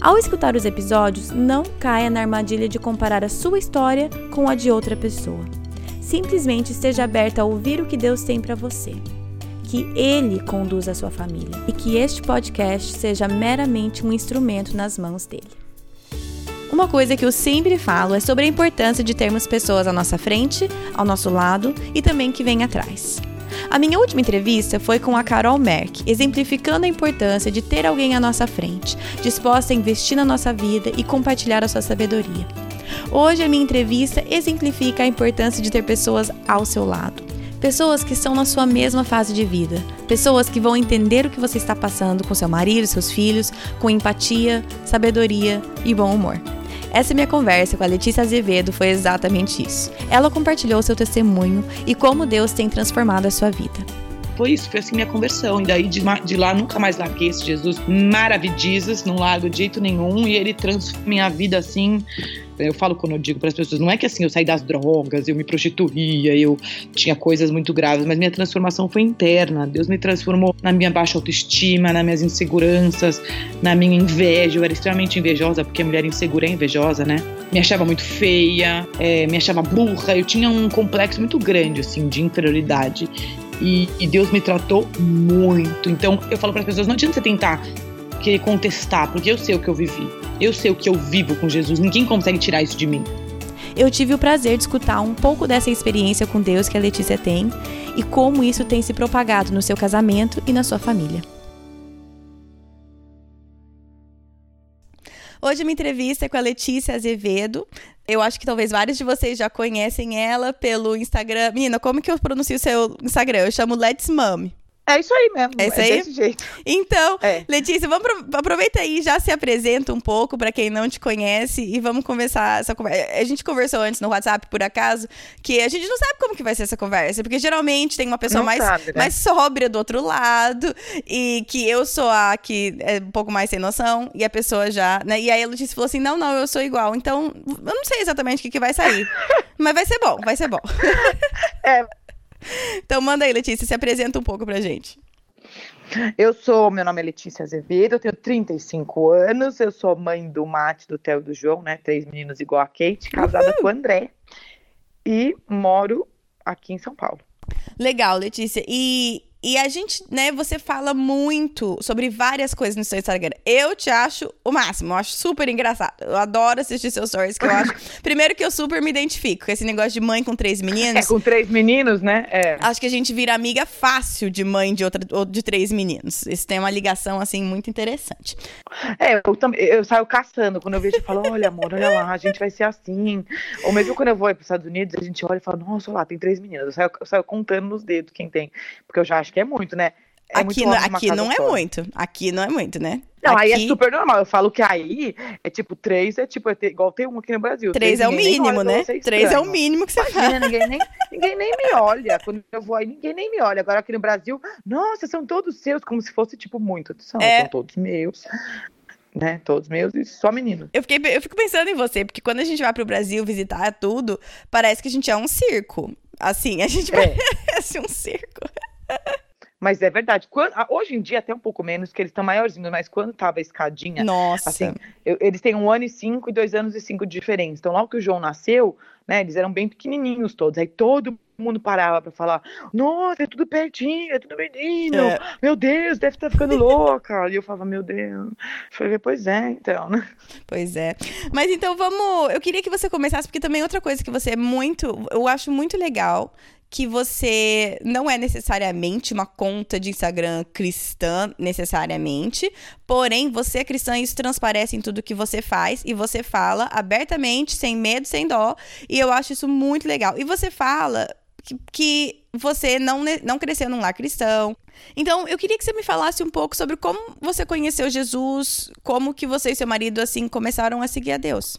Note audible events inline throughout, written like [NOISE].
Ao escutar os episódios, não caia na armadilha de comparar a sua história com a de outra pessoa. Simplesmente esteja aberta a ouvir o que Deus tem para você. Que Ele conduza a sua família e que este podcast seja meramente um instrumento nas mãos dele. Uma coisa que eu sempre falo é sobre a importância de termos pessoas à nossa frente, ao nosso lado e também que vem atrás. A minha última entrevista foi com a Carol Merck, exemplificando a importância de ter alguém à nossa frente, disposta a investir na nossa vida e compartilhar a sua sabedoria. Hoje a minha entrevista exemplifica a importância de ter pessoas ao seu lado. Pessoas que estão na sua mesma fase de vida. Pessoas que vão entender o que você está passando com seu marido, seus filhos, com empatia, sabedoria e bom humor. Essa minha conversa com a Letícia Azevedo foi exatamente isso. Ela compartilhou seu testemunho e como Deus tem transformado a sua vida. Foi isso, foi assim minha conversão. E daí de, de lá nunca mais larguei esse Jesus maravilhoso, não largo de jeito nenhum. E ele transforma minha vida assim eu falo quando eu digo para as pessoas, não é que assim eu saí das drogas, eu me prostituía, eu tinha coisas muito graves, mas minha transformação foi interna. Deus me transformou na minha baixa autoestima, nas minhas inseguranças, na minha inveja. Eu era extremamente invejosa, porque a mulher insegura é invejosa, né? Me achava muito feia, é, me achava burra. Eu tinha um complexo muito grande, assim, de inferioridade. E, e Deus me tratou muito. Então eu falo para as pessoas, não adianta você tentar querer contestar, porque eu sei o que eu vivi. Eu sei o que eu vivo com Jesus. Ninguém consegue tirar isso de mim. Eu tive o prazer de escutar um pouco dessa experiência com Deus que a Letícia tem e como isso tem se propagado no seu casamento e na sua família. Hoje minha entrevista é com a Letícia Azevedo. Eu acho que talvez vários de vocês já conhecem ela pelo Instagram. Menina, como que eu pronuncio o seu Instagram? Eu chamo Let's Mom. É isso aí mesmo. É isso aí? É desse jeito. Então, é. Letícia, vamos aproveita aí, já se apresenta um pouco para quem não te conhece e vamos conversar essa conversa. A gente conversou antes no WhatsApp, por acaso, que a gente não sabe como que vai ser essa conversa, porque geralmente tem uma pessoa mais, sabe, né? mais sóbria do outro lado e que eu sou a que é um pouco mais sem noção e a pessoa já, né? E aí a Letícia falou assim: "Não, não, eu sou igual". Então, eu não sei exatamente o que, que vai sair, [LAUGHS] mas vai ser bom, vai ser bom. é, [LAUGHS] então manda aí, Letícia, se apresenta um pouco pra gente. Eu sou, meu nome é Letícia Azevedo, eu tenho 35 anos, eu sou mãe do Mate, do Theo e do João, né? Três meninos igual a Kate, casada com o André. E moro aqui em São Paulo. Legal, Letícia. E e a gente, né, você fala muito sobre várias coisas no seu Instagram. Eu te acho o máximo, eu acho super engraçado. Eu adoro assistir seus stories, que eu acho. [LAUGHS] Primeiro que eu super me identifico com esse negócio de mãe com três meninos. É, com três meninos, né? É. Acho que a gente vira amiga fácil de mãe de outra de três meninos. Isso tem uma ligação, assim, muito interessante. É, eu também eu saio caçando. Quando eu vejo, eu falo, olha, amor, olha lá, a gente vai ser assim. Ou mesmo quando eu vou para os Estados Unidos, a gente olha e fala, nossa, olha lá, tem três meninas. Eu saio, eu saio contando nos dedos quem tem. Porque eu já acho acho que é muito, né? É aqui muito aqui não é muito. Aqui não é muito, né? Não, aqui... aí é super normal. Eu falo que aí é tipo três, é tipo, é igual tem um aqui no Brasil. Três, é o mínimo, né? Três é o mínimo que você Imagina, faz. Ninguém nem, ninguém nem me [LAUGHS] olha. Quando eu vou aí, ninguém nem me olha. Agora aqui no Brasil, nossa, são todos seus, como se fosse, tipo, muito. São, é... são todos meus né? Todos meus e só menino. Eu, fiquei, eu fico pensando em você, porque quando a gente vai pro Brasil visitar tudo, parece que a gente é um circo. Assim, a gente é. [LAUGHS] parece um circo. Mas é verdade. Quando, hoje em dia, até um pouco menos, que eles estão maiorzinhos, mas quando tava a escadinha. Nossa. Assim, eu, eles têm um ano e cinco e dois anos e cinco de diferença. Então, logo que o João nasceu, né, eles eram bem pequenininhos todos. Aí todo mundo parava para falar: Nossa, é tudo pertinho, é tudo menino. É. Meu Deus, deve estar tá ficando louca. e eu falava: Meu Deus. Eu falei: Pois é, então, né? Pois é. Mas então vamos. Eu queria que você começasse, porque também outra coisa que você é muito. Eu acho muito legal que você não é necessariamente uma conta de Instagram cristã, necessariamente, porém você é cristã e isso transparece em tudo que você faz e você fala abertamente, sem medo, sem dó, e eu acho isso muito legal. E você fala que, que você não, não cresceu num lar cristão. Então, eu queria que você me falasse um pouco sobre como você conheceu Jesus, como que você e seu marido, assim, começaram a seguir a Deus.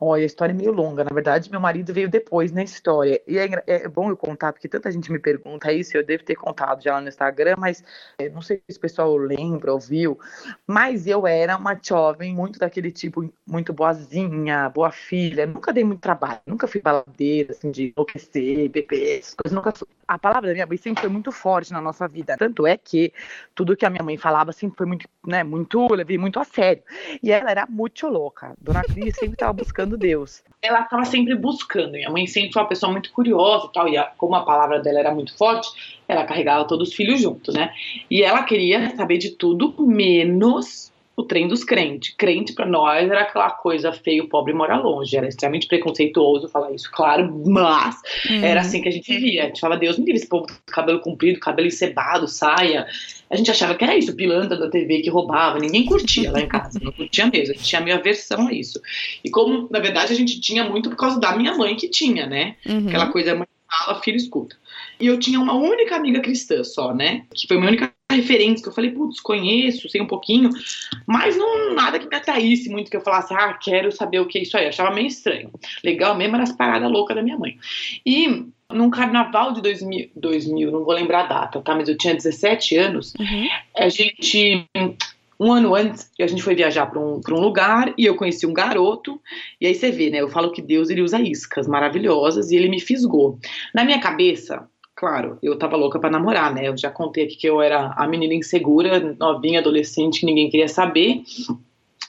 Olha, a história é meio longa. Na verdade, meu marido veio depois na história. E é, é, bom eu contar, porque tanta gente me pergunta isso. Eu devo ter contado já lá no Instagram, mas é, não sei se o pessoal lembra, ouviu. Mas eu era uma jovem muito daquele tipo, muito boazinha, boa filha. Nunca dei muito trabalho. Nunca fui baladeira, assim, de enlouquecer, beber, essas coisas. Nunca fui. A palavra da minha mãe sempre foi muito forte na nossa vida. Tanto é que tudo que a minha mãe falava sempre foi muito, né, muito, eu levei muito a sério. E ela era muito louca. Dona Cris sempre estava buscando buscando Deus. Ela estava sempre buscando. Minha mãe sempre foi uma pessoa muito curiosa e tal. E a, como a palavra dela era muito forte, ela carregava todos os filhos juntos, né? E ela queria saber de tudo, menos o trem dos crentes. Crente para nós era aquela coisa feio, pobre mora longe. Era extremamente preconceituoso falar isso, claro, mas uhum. era assim que a gente via. A gente falava, Deus me livre esse povo cabelo comprido, cabelo encebado, saia. A gente achava que era isso, pilantra da TV que roubava. Ninguém curtia lá em casa, não curtia mesmo. A gente tinha meio aversão a isso. E como, na verdade, a gente tinha muito por causa da minha mãe que tinha, né? Uhum. Aquela coisa, mãe fala, filho escuta. E eu tinha uma única amiga cristã só, né? Que foi minha única referência, que eu falei, putz, conheço, sei um pouquinho, mas não nada que me atraísse muito, que eu falasse, ah, quero saber o que é isso aí. Eu achava meio estranho. Legal mesmo era as paradas loucas da minha mãe. E num carnaval de 2000, 2000, não vou lembrar a data, tá? Mas eu tinha 17 anos, uhum. a gente um ano antes, a gente foi viajar para um, um lugar e eu conheci um garoto. E aí você vê, né? Eu falo que Deus ele usa iscas maravilhosas e ele me fisgou. Na minha cabeça, claro, eu tava louca para namorar, né? Eu já contei aqui que eu era a menina insegura, novinha, adolescente, que ninguém queria saber.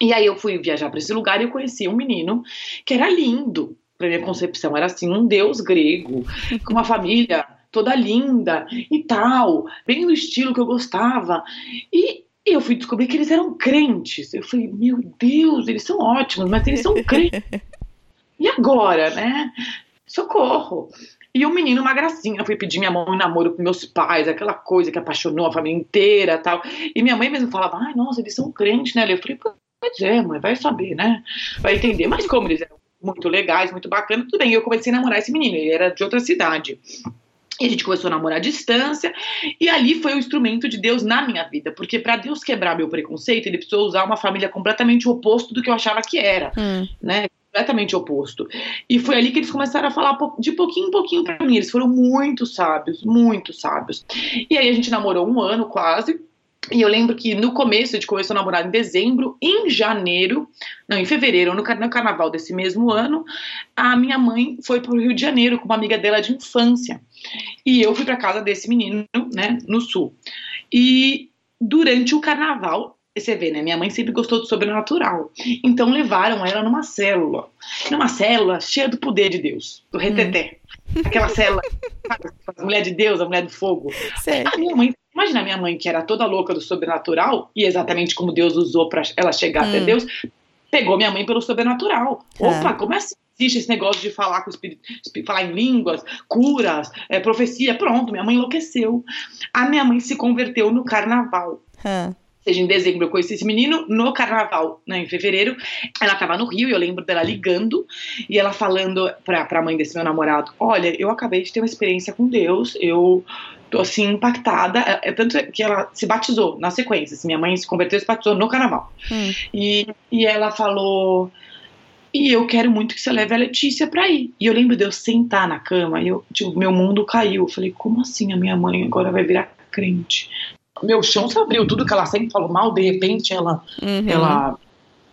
E aí eu fui viajar para esse lugar e eu conheci um menino que era lindo. Pra minha concepção, era assim, um deus grego, com uma família toda linda e tal, bem no estilo que eu gostava. E e eu fui descobrir que eles eram crentes. Eu falei, meu Deus, eles são ótimos, mas eles são crentes. [LAUGHS] e agora, né? Socorro. E o menino, uma gracinha, eu fui pedir minha mão em namoro com meus pais, aquela coisa que apaixonou a família inteira tal. E minha mãe mesmo falava, ai, nossa, eles são crentes, né? Eu falei, pois é, mãe, vai saber, né? Vai entender. Mas como eles eram muito legais, muito bacanas, tudo bem. Eu comecei a namorar esse menino, ele era de outra cidade. E a gente começou a namorar à distância, e ali foi o instrumento de Deus na minha vida, porque para Deus quebrar meu preconceito, ele precisou usar uma família completamente oposto do que eu achava que era, hum. né? Completamente oposto. E foi ali que eles começaram a falar de pouquinho em pouquinho para mim. Eles foram muito sábios, muito sábios. E aí a gente namorou um ano quase, e eu lembro que no começo, a gente começou a namorar em dezembro, em janeiro, não, em fevereiro, no, no carnaval desse mesmo ano, a minha mãe foi para o Rio de Janeiro com uma amiga dela de infância. E eu fui para casa desse menino, né, no sul. E durante o carnaval, você vê, né, minha mãe sempre gostou do sobrenatural. Então levaram ela numa célula. Numa célula cheia do poder de Deus, do reteté. Hum. Aquela célula, a mulher de Deus, a mulher do fogo. Sério? A minha mãe Imagina a minha mãe, que era toda louca do sobrenatural, e exatamente como Deus usou para ela chegar hum. até Deus, pegou minha mãe pelo sobrenatural. É. Opa, como é assim? Existe esse negócio de falar com o espírito, falar em línguas, curas, é, profecia. Pronto, minha mãe enlouqueceu. A minha mãe se converteu no carnaval. Seja, em dezembro eu conheci esse menino, no carnaval, né, em fevereiro, ela tava no Rio e eu lembro dela ligando e ela falando pra, pra mãe desse meu namorado: Olha, eu acabei de ter uma experiência com Deus, eu tô assim impactada. É, é tanto que ela se batizou na sequência. Assim, minha mãe se converteu e se batizou no carnaval. Hum. E, e ela falou. E eu quero muito que você leve a Letícia pra ir. E eu lembro de eu sentar na cama e eu, tipo, meu mundo caiu. Eu falei, como assim a minha mãe agora vai virar crente? Meu chão se abriu, tudo que ela sempre falou mal, de repente ela, uhum. ela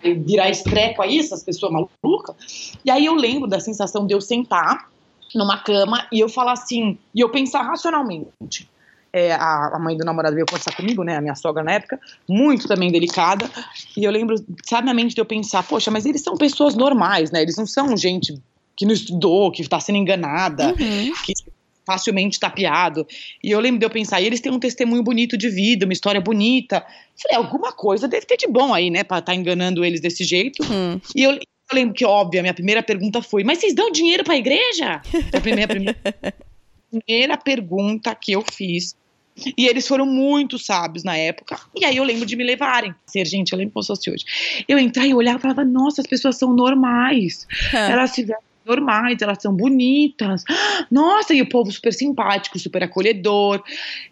virar estreco aí, essas pessoas malucas. E aí eu lembro da sensação de eu sentar numa cama e eu falar assim, e eu pensar racionalmente. É, a, a, mãe do namorado veio conversar comigo, né, a minha sogra na época, muito também delicada, e eu lembro sabiamente de eu pensar, poxa, mas eles são pessoas normais, né, eles não são gente que não estudou, que está sendo enganada, uhum. que facilmente tapeado. E eu lembro de eu pensar, e eles têm um testemunho bonito de vida, uma história bonita. Falei, alguma coisa deve ter de bom aí, né, para estar tá enganando eles desse jeito. Uhum. E eu, eu lembro que, óbvio, a minha primeira pergunta foi: Mas vocês dão dinheiro pra igreja? A primeira, primeira, primeira pergunta que eu fiz. E eles foram muito sábios na época. E aí eu lembro de me levarem. Ser, gente, eu lembro como se fosse hoje. Eu entrar e olhar e falava: Nossa, as pessoas são normais. Elas tiveram normais, elas são bonitas. Nossa, e o povo super simpático, super acolhedor.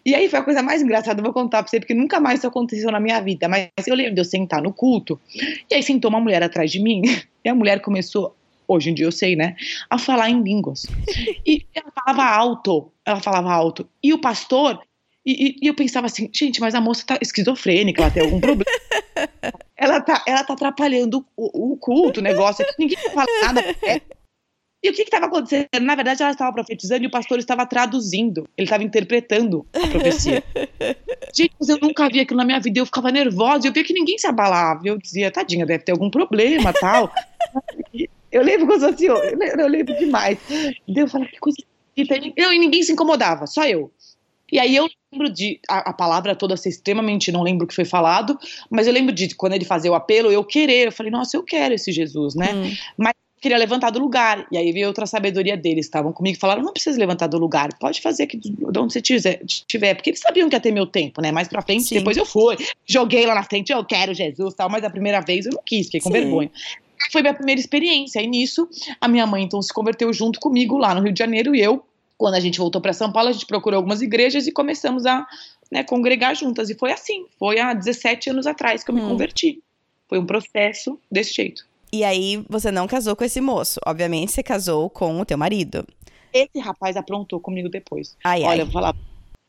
E aí foi a coisa mais engraçada, eu vou contar pra você, porque nunca mais isso aconteceu na minha vida. Mas eu lembro de eu sentar no culto, e aí sentou uma mulher atrás de mim, [LAUGHS] e a mulher começou hoje em dia eu sei, né? A falar em línguas. [LAUGHS] E ela falava alto, ela falava alto. E o pastor, e, e, eu pensava assim, gente, mas a moça tá esquizofrênica, ela tem algum problema. [LAUGHS] ela, tá, ela tá atrapalhando o, o culto, o negócio ninguém fala nada. É. E o que estava acontecendo? Na verdade, ela estava profetizando e o pastor estava traduzindo, ele estava interpretando a profecia. [LAUGHS] Gente, mas eu nunca vi aquilo na minha vida, eu ficava nervosa, eu via que ninguém se abalava. Eu dizia, tadinha, deve ter algum problema tal. [LAUGHS] eu lembro como assim, eu, eu lembro demais. E eu falei, que coisa. Eu, e ninguém se incomodava, só eu. E aí eu lembro de a, a, palavra toda ser extremamente, não lembro o que foi falado, mas eu lembro de quando ele fazia o apelo, eu querer, eu falei, nossa, eu quero esse Jesus, né? Hum. Mas queria levantar do lugar. E aí veio outra sabedoria deles, estavam comigo e falaram: não precisa levantar do lugar, pode fazer aqui de onde você tiver, porque eles sabiam que ia ter meu tempo, né? Mais pra frente, Sim. depois eu fui, joguei lá na frente, eu quero Jesus tal, mas a primeira vez eu não quis, fiquei com Sim. vergonha. Foi minha primeira experiência, e nisso a minha mãe então se converteu junto comigo lá no Rio de Janeiro, e eu, quando a gente voltou para São Paulo, a gente procurou algumas igrejas e começamos a né, congregar juntas, e foi assim, foi há 17 anos atrás que eu me hum. converti. Foi um processo desse jeito. E aí você não casou com esse moço. Obviamente você casou com o teu marido. Esse rapaz aprontou comigo depois. Ai, Olha, ai. eu vou falar.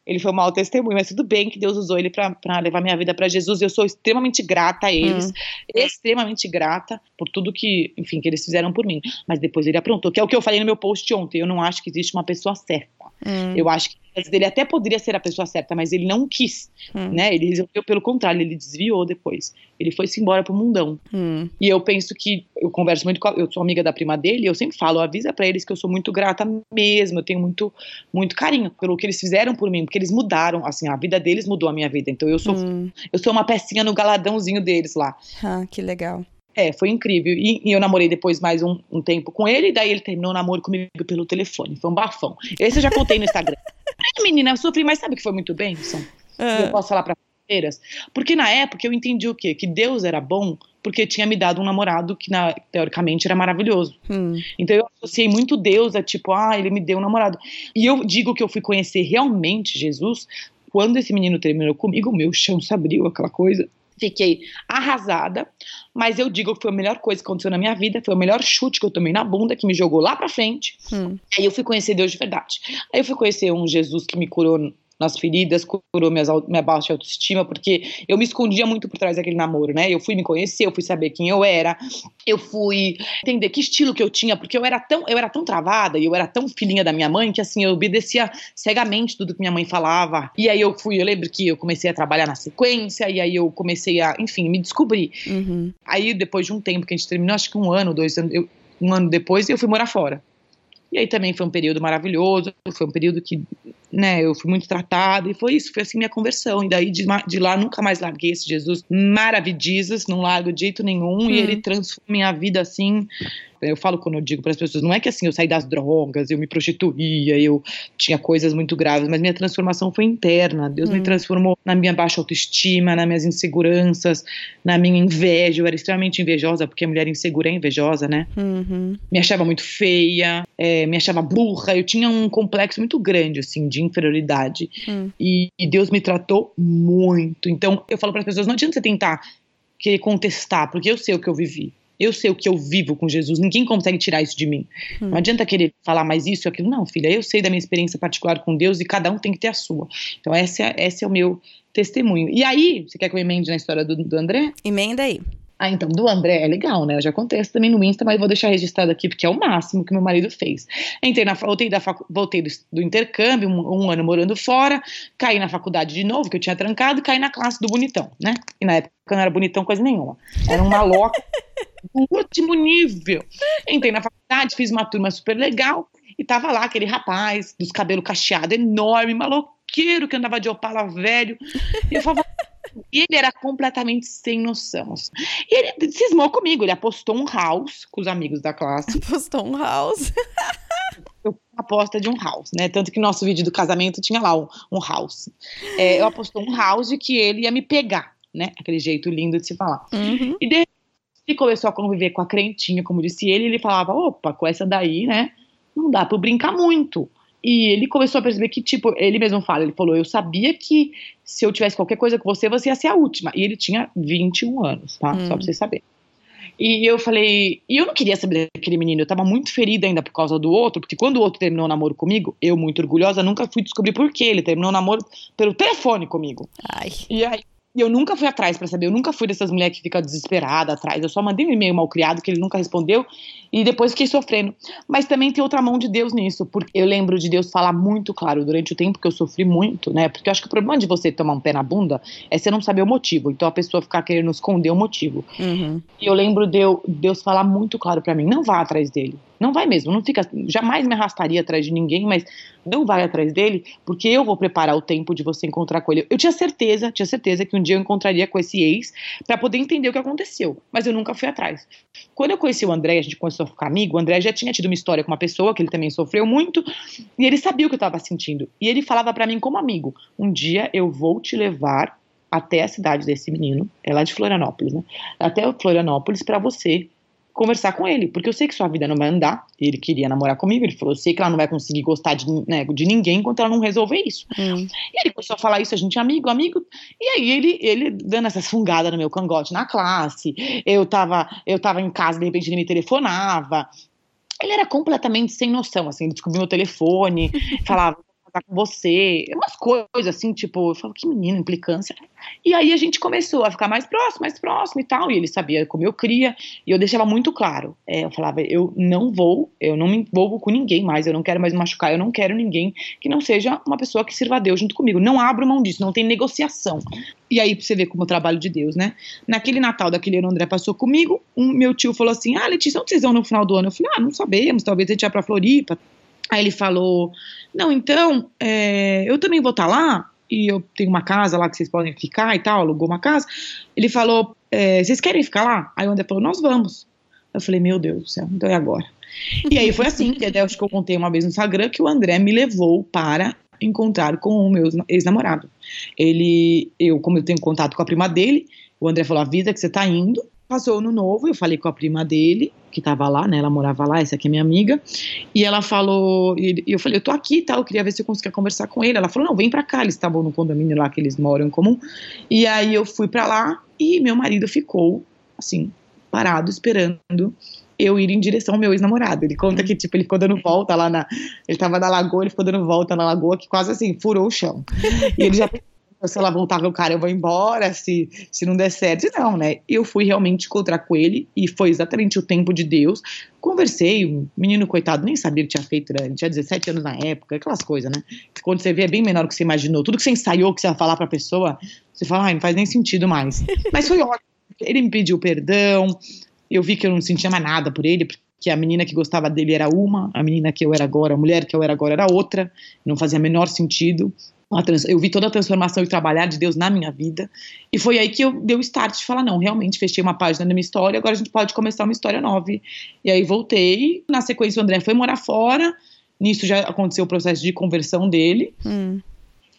Ele foi um mau testemunho, mas tudo bem que Deus usou ele para levar minha vida para Jesus. Eu sou extremamente grata a eles, hum. extremamente grata por tudo que, enfim, que eles fizeram por mim. Mas depois ele aprontou, que é o que eu falei no meu post ontem. Eu não acho que existe uma pessoa certa. Hum. Eu acho que ele até poderia ser a pessoa certa, mas ele não quis, hum. né? Ele resolveu pelo contrário, ele desviou depois. Ele foi-se embora pro mundão. Hum. E eu penso que eu converso muito com a, eu sou amiga da prima dele, e eu sempre falo, avisa para eles que eu sou muito grata mesmo, eu tenho muito muito carinho pelo que eles fizeram por mim, porque eles mudaram, assim, a vida deles mudou a minha vida. Então eu sou hum. eu sou uma pecinha no galadãozinho deles lá. Ah, que legal. É, foi incrível. E, e eu namorei depois mais um, um, tempo com ele, e daí ele terminou o namoro comigo pelo telefone. Foi um bafão. Esse eu já contei no Instagram. [LAUGHS] menina, eu sofri, mas sabe que foi muito bem, Wilson? Ah. Eu posso falar pra feiras? Porque na época eu entendi o quê? Que Deus era bom porque tinha me dado um namorado que, na, teoricamente, era maravilhoso. Hum. Então eu associei muito Deus a tipo, ah, ele me deu um namorado. E eu digo que eu fui conhecer realmente Jesus quando esse menino terminou comigo, o meu chão se abriu, aquela coisa. Fiquei arrasada, mas eu digo que foi a melhor coisa que aconteceu na minha vida, foi o melhor chute que eu tomei na bunda, que me jogou lá pra frente. Hum. Aí eu fui conhecer Deus de verdade. Aí eu fui conhecer um Jesus que me curou nas feridas, curou minhas, minha baixa autoestima, porque eu me escondia muito por trás daquele namoro, né? Eu fui me conhecer, eu fui saber quem eu era, eu fui entender que estilo que eu tinha, porque eu era tão, eu era tão travada e eu era tão filhinha da minha mãe que assim, eu obedecia cegamente tudo que minha mãe falava. E aí eu fui, eu lembro que eu comecei a trabalhar na sequência, e aí eu comecei a, enfim, me descobrir. Uhum. Aí depois de um tempo que a gente terminou, acho que um ano, dois anos, eu, um ano depois, eu fui morar fora. E aí também foi um período maravilhoso, foi um período que, né, eu fui muito tratada e foi isso, foi assim minha conversão. E daí de, de lá nunca mais larguei esse Jesus maravilhoso, não largo de jeito nenhum, hum. e ele transforma minha vida assim eu falo quando eu digo para as pessoas, não é que assim eu saí das drogas, eu me prostituía, eu tinha coisas muito graves, mas minha transformação foi interna. Deus hum. me transformou na minha baixa autoestima, nas minhas inseguranças, na minha inveja. Eu era extremamente invejosa, porque a mulher insegura é invejosa, né? Uhum. Me achava muito feia, é, me achava burra. Eu tinha um complexo muito grande, assim, de inferioridade. Hum. E, e Deus me tratou muito. Então, eu falo para as pessoas, não adianta você tentar querer contestar, porque eu sei o que eu vivi. Eu sei o que eu vivo com Jesus, ninguém consegue tirar isso de mim. Hum. Não adianta querer falar mais isso e aquilo. Não, filha, eu sei da minha experiência particular com Deus e cada um tem que ter a sua. Então, esse é, esse é o meu testemunho. E aí, você quer que eu emende na história do, do André? Emenda aí. Ah, então, do André é legal, né? Eu já contei também no Insta, mas vou deixar registrado aqui, porque é o máximo que meu marido fez. Entrei na, voltei, da voltei do, do intercâmbio, um, um, ano morando fora, caí na faculdade de novo, que eu tinha trancado, e caí na classe do bonitão, né? E na época não era bonitão coisa nenhuma. Era um maloca [LAUGHS] do último nível. Entrei na faculdade, fiz uma turma super legal, e tava lá aquele rapaz, dos cabelos cacheados, enorme, maloqueiro, que andava de opala velho. E eu falava, ele era completamente sem noção. E ele cismou comigo, ele apostou um house com os amigos da classe. [LAUGHS] Apostou um house. eu aposta de um house, né? Tanto que nosso vídeo do casamento tinha lá um, um house. É, eu apostou um house que ele ia me pegar, né? Aquele jeito lindo de se falar. Uhum. E de ele começou a conviver com a crentinha, como disse ele, ele falava, opa, com essa daí, né? Não dá para brincar muito. E ele começou a perceber que, tipo, ele mesmo fala, ele falou, eu sabia que se eu tivesse qualquer coisa com você, você ia ser a última. E ele tinha 21 anos, tá? Hum. Só pra vocês saberem. E eu falei, e eu não queria saber daquele menino, eu tava muito ferida ainda por causa do outro, porque quando o outro terminou o namoro comigo, eu, muito orgulhosa, nunca fui descobrir por que ele terminou o namoro pelo telefone comigo. Ai. E aí e eu nunca fui atrás para saber, eu nunca fui dessas mulheres que ficam desesperadas atrás. Eu só mandei um e-mail mal criado que ele nunca respondeu e depois fiquei sofrendo. Mas também tem outra mão de Deus nisso, porque eu lembro de Deus falar muito claro durante o tempo que eu sofri muito, né? Porque eu acho que o problema de você tomar um pé na bunda é você não saber o motivo. Então a pessoa ficar querendo esconder o motivo. Uhum. E eu lembro de eu, Deus falar muito claro para mim: não vá atrás dele. Não vai mesmo, não fica, jamais me arrastaria atrás de ninguém, mas não vai atrás dele, porque eu vou preparar o tempo de você encontrar com ele. Eu tinha certeza, tinha certeza que um dia eu encontraria com esse ex para poder entender o que aconteceu, mas eu nunca fui atrás. Quando eu conheci o André, a gente começou a ficar amigo, o André já tinha tido uma história com uma pessoa que ele também sofreu muito, e ele sabia o que eu estava sentindo. E ele falava para mim como amigo: "Um dia eu vou te levar até a cidade desse menino, é lá de Florianópolis, né? Até Florianópolis para você conversar com ele, porque eu sei que sua vida não vai andar. Ele queria namorar comigo, ele falou: eu sei que ela não vai conseguir gostar de, né, de ninguém enquanto ela não resolver isso. Hum. E ele começou a falar isso, a gente amigo, amigo. E aí ele, ele dando essas fungadas no meu cangote na classe. Eu tava, eu tava em casa, de repente ele me telefonava. Ele era completamente sem noção, assim, ele descobriu meu telefone, [LAUGHS] falava, casar com você, umas coisas assim, tipo, eu falo, que menino, implicância. E aí a gente começou a ficar mais próximo, mais próximo e tal, e ele sabia como eu cria, e eu deixava muito claro, é, eu falava, eu não vou, eu não me envolvo com ninguém mais, eu não quero mais me machucar, eu não quero ninguém que não seja uma pessoa que sirva a Deus junto comigo, não abro mão disso, não tem negociação. E aí você ver como o trabalho de Deus, né? Naquele Natal daquele ano, André passou comigo, um, meu tio falou assim, ah, Letícia, onde vocês vão no final do ano? Eu falei, ah, não sabemos, talvez a gente vá pra Floripa, Aí ele falou: Não, então, é, eu também vou estar lá, e eu tenho uma casa lá que vocês podem ficar e tal, alugou uma casa. Ele falou: é, Vocês querem ficar lá? Aí o André falou: Nós vamos. Eu falei: Meu Deus do céu, então é agora. E aí foi assim, que até acho que eu contei uma vez no Instagram que o André me levou para encontrar com o meu ex-namorado. Ele, eu, como eu tenho contato com a prima dele, o André falou: avisa que você tá indo. Passou ano novo, eu falei com a prima dele, que tava lá, né? Ela morava lá, essa aqui é minha amiga. E ela falou, e eu falei, eu tô aqui e tal, eu queria ver se eu conseguia conversar com ele. Ela falou, não, vem pra cá, eles estavam no condomínio lá que eles moram em comum. E aí eu fui pra lá e meu marido ficou, assim, parado, esperando eu ir em direção ao meu ex-namorado. Ele conta que, tipo, ele ficou dando volta lá na. Ele tava na lagoa, ele ficou dando volta na lagoa, que quase assim, furou o chão. E ele já se ela voltar com o cara, eu vou embora, se, se não der certo. Não, né? Eu fui realmente encontrar com ele e foi exatamente o tempo de Deus. Conversei, o menino coitado nem sabia o que tinha feito, né? ele tinha 17 anos na época, aquelas coisas, né? Quando você vê é bem menor do que você imaginou. Tudo que você ensaiou, que você ia falar pra pessoa, você fala, ai, não faz nem sentido mais. [LAUGHS] Mas foi ótimo. Ele me pediu perdão, eu vi que eu não sentia mais nada por ele, que a menina que gostava dele era uma, a menina que eu era agora, a mulher que eu era agora era outra, não fazia menor sentido eu vi toda a transformação e trabalhar de Deus na minha vida. E foi aí que eu dei o start de falar: não, realmente fechei uma página da minha história, agora a gente pode começar uma história nova. E aí voltei. Na sequência, o André foi morar fora. Nisso já aconteceu o processo de conversão dele. Hum.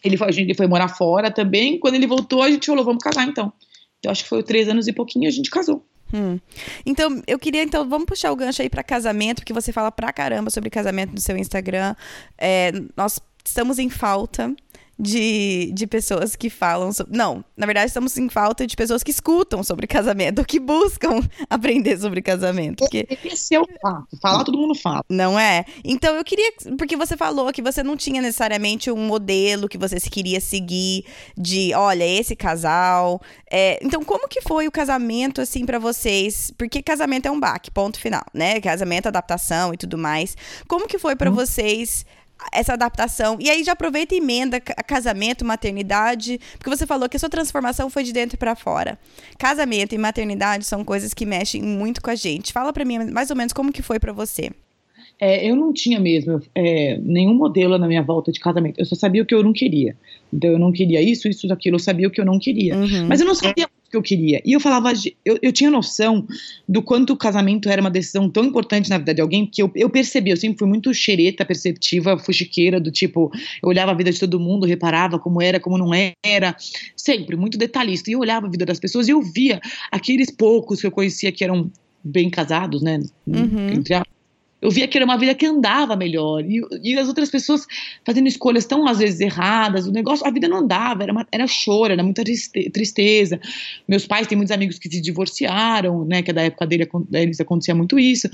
Ele, foi, ele foi morar fora também. Quando ele voltou, a gente falou: vamos casar então. Então acho que foi três anos e pouquinho a gente casou. Hum. Então, eu queria, então, vamos puxar o gancho aí para casamento, porque você fala pra caramba sobre casamento no seu Instagram. É, nós estamos em falta de, de pessoas que falam sobre. Não, na verdade, estamos em falta de pessoas que escutam sobre casamento, ou que buscam [LAUGHS] aprender sobre casamento. Porque... Esse é o fato. Falar, todo mundo fala. Não é? Então eu queria. Porque você falou que você não tinha necessariamente um modelo que você queria seguir de, olha, esse casal. É, então, como que foi o casamento, assim, para vocês? Porque casamento é um baque, ponto final, né? Casamento, adaptação e tudo mais. Como que foi para hum. vocês? Essa adaptação. E aí já aproveita e emenda casamento, maternidade, porque você falou que a sua transformação foi de dentro para fora. Casamento e maternidade são coisas que mexem muito com a gente. Fala para mim mais ou menos como que foi para você. É, eu não tinha mesmo é, nenhum modelo na minha volta de casamento. Eu só sabia o que eu não queria. Então eu não queria isso, isso, aquilo. Eu sabia o que eu não queria. Uhum. Mas eu não sabia que eu queria. E eu falava, eu, eu tinha noção do quanto o casamento era uma decisão tão importante na vida de alguém que eu, eu percebi, eu sempre fui muito xereta, perceptiva, fuxiqueira, do tipo, eu olhava a vida de todo mundo, reparava como era, como não era, sempre, muito detalhista. E eu olhava a vida das pessoas e eu via aqueles poucos que eu conhecia que eram bem casados, né? Uhum. Entre Eu via que era uma vida que andava melhor. E, e, as outras pessoas fazendo escolhas tão, às vezes, erradas. O negócio, a vida não andava, era, uma, era choro, era muita tristeza. Meus pais têm muitos amigos que se divorciaram, né? Que é da época dele, deles acontecia muito isso.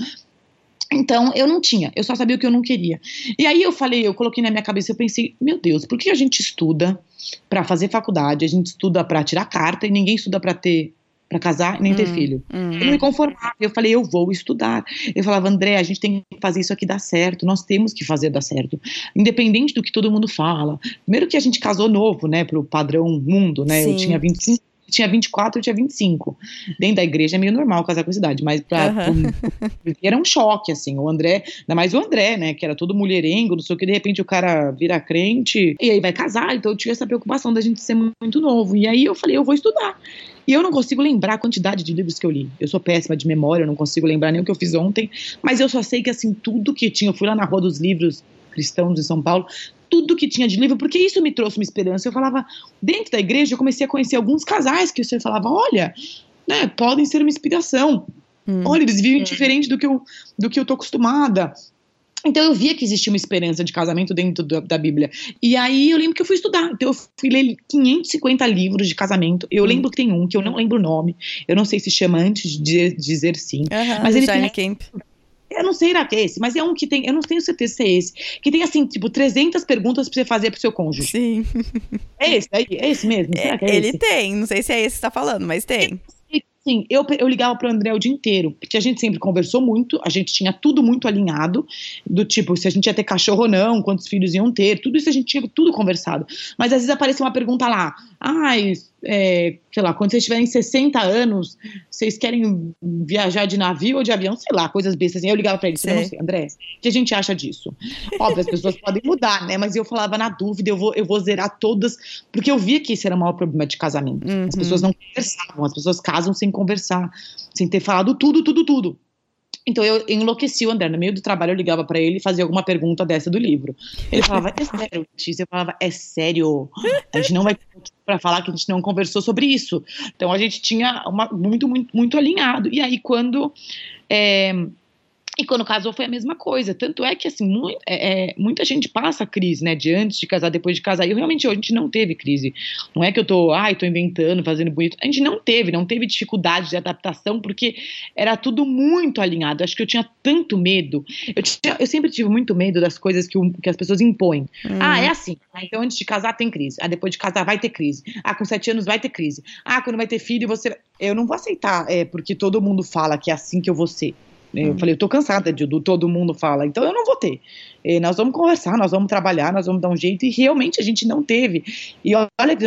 Então, eu não tinha, eu só sabia o que eu não queria. E aí eu falei, eu coloquei na minha cabeça, eu pensei, meu Deus, por que a gente estuda para fazer faculdade, a gente estuda para tirar carta e ninguém estuda para ter para casar nem ter hum, filho. Hum. Eu não me conformava. Eu falei, eu vou estudar. Eu falava, André, a gente tem que fazer isso aqui dar certo. Nós temos que fazer dar certo. Independente do que todo mundo fala. Primeiro que a gente casou novo, né, pro padrão mundo, né? Sim. Eu tinha 25 tinha 24, eu tinha 25. Dentro da igreja é meio normal casar com essa idade, mas pra, uhum. era um choque, assim. O André, ainda mais o André, né, que era todo mulherengo, não sei o que, de repente o cara vira crente e aí vai casar, então eu tinha essa preocupação da gente ser muito novo. E aí eu falei, eu vou estudar. E eu não consigo lembrar a quantidade de livros que eu li. Eu sou péssima de memória, eu não consigo lembrar nem o que eu fiz ontem, mas eu só sei que assim, tudo que tinha, eu fui lá na Rua dos Livros Cristãos de São Paulo, tudo que tinha de livro, porque isso me trouxe uma esperança. Eu falava, dentro da igreja, eu comecei a conhecer alguns casais que você falava, olha, né, podem ser uma inspiração. Hum. Olha, eles vivem hum. diferente do que, eu, do que eu tô acostumada. Então eu via que existia uma esperança de casamento dentro da, da, Bíblia. E aí eu lembro que eu fui estudar. Então eu fui ler 550 livros de casamento. Eu hum. lembro que tem um que eu não lembro o nome. Eu não sei se chama antes de dizer sim. Uhum, mas ele tem, Camp. Eu não sei era é esse, mas é um que tem, eu não tenho certeza se é esse, que tem assim, tipo, 300 perguntas pra você fazer pro seu cônjuge. Sim. É esse aí? É esse mesmo? É, é ele esse? tem, não sei se é esse que você tá falando, mas tem. Sim, eu, eu ligava pro André o dia inteiro, porque a gente sempre conversou muito, a gente tinha tudo muito alinhado, do tipo, se a gente ia ter cachorro ou não, quantos filhos iam ter, tudo isso a gente tinha tudo conversado. Mas às vezes aparecia uma pergunta lá, ai, ah, é, sei lá, quando vocês tiverem 60 anos, vocês querem viajar de navio ou de avião, sei lá, coisas bestas. Assim. Eu ligava pra ele, não sei, André, o que a gente acha disso? Óbvio, as pessoas podem mudar, né? Mas eu falava na dúvida, eu vou, eu vou zerar todas, porque eu via que esse era o maior problema de casamento. Uhum. As pessoas não conversavam, as pessoas casam sem conversar, sem ter falado tudo, tudo, tudo. Então eu enlouqueci o André. No meio do trabalho eu ligava para ele e fazia alguma pergunta dessa do livro. Ele falava, é sério? Eu falava, é sério. A gente não vai para falar que a gente não conversou sobre isso. Então a gente tinha uma, muito, muito, muito alinhado. E aí quando é, e quando casou foi a mesma coisa. Tanto é que, assim, é, é, muita gente passa crise, né? De antes de casar, depois de casar. E realmente a gente não teve crise. Não é que eu tô, ai, tô inventando, fazendo bonito. A gente não teve, não teve dificuldade de adaptação, porque era tudo muito alinhado. Acho que eu tinha tanto medo. Eu, tinha, eu sempre tive muito medo das coisas que, que as pessoas impõem. Hum. Ah, é assim. Ah, então antes de casar tem crise. Ah, depois de casar vai ter crise. Ah, com sete anos vai ter crise. Ah, quando vai ter filho você. Eu não vou aceitar, é, porque todo mundo fala que é assim que eu vou ser. Eu uhum. falei, eu tô cansada de do todo mundo fala, então eu não vou ter. E nós vamos conversar, nós vamos trabalhar, nós vamos dar um jeito, e realmente a gente não teve. E olha,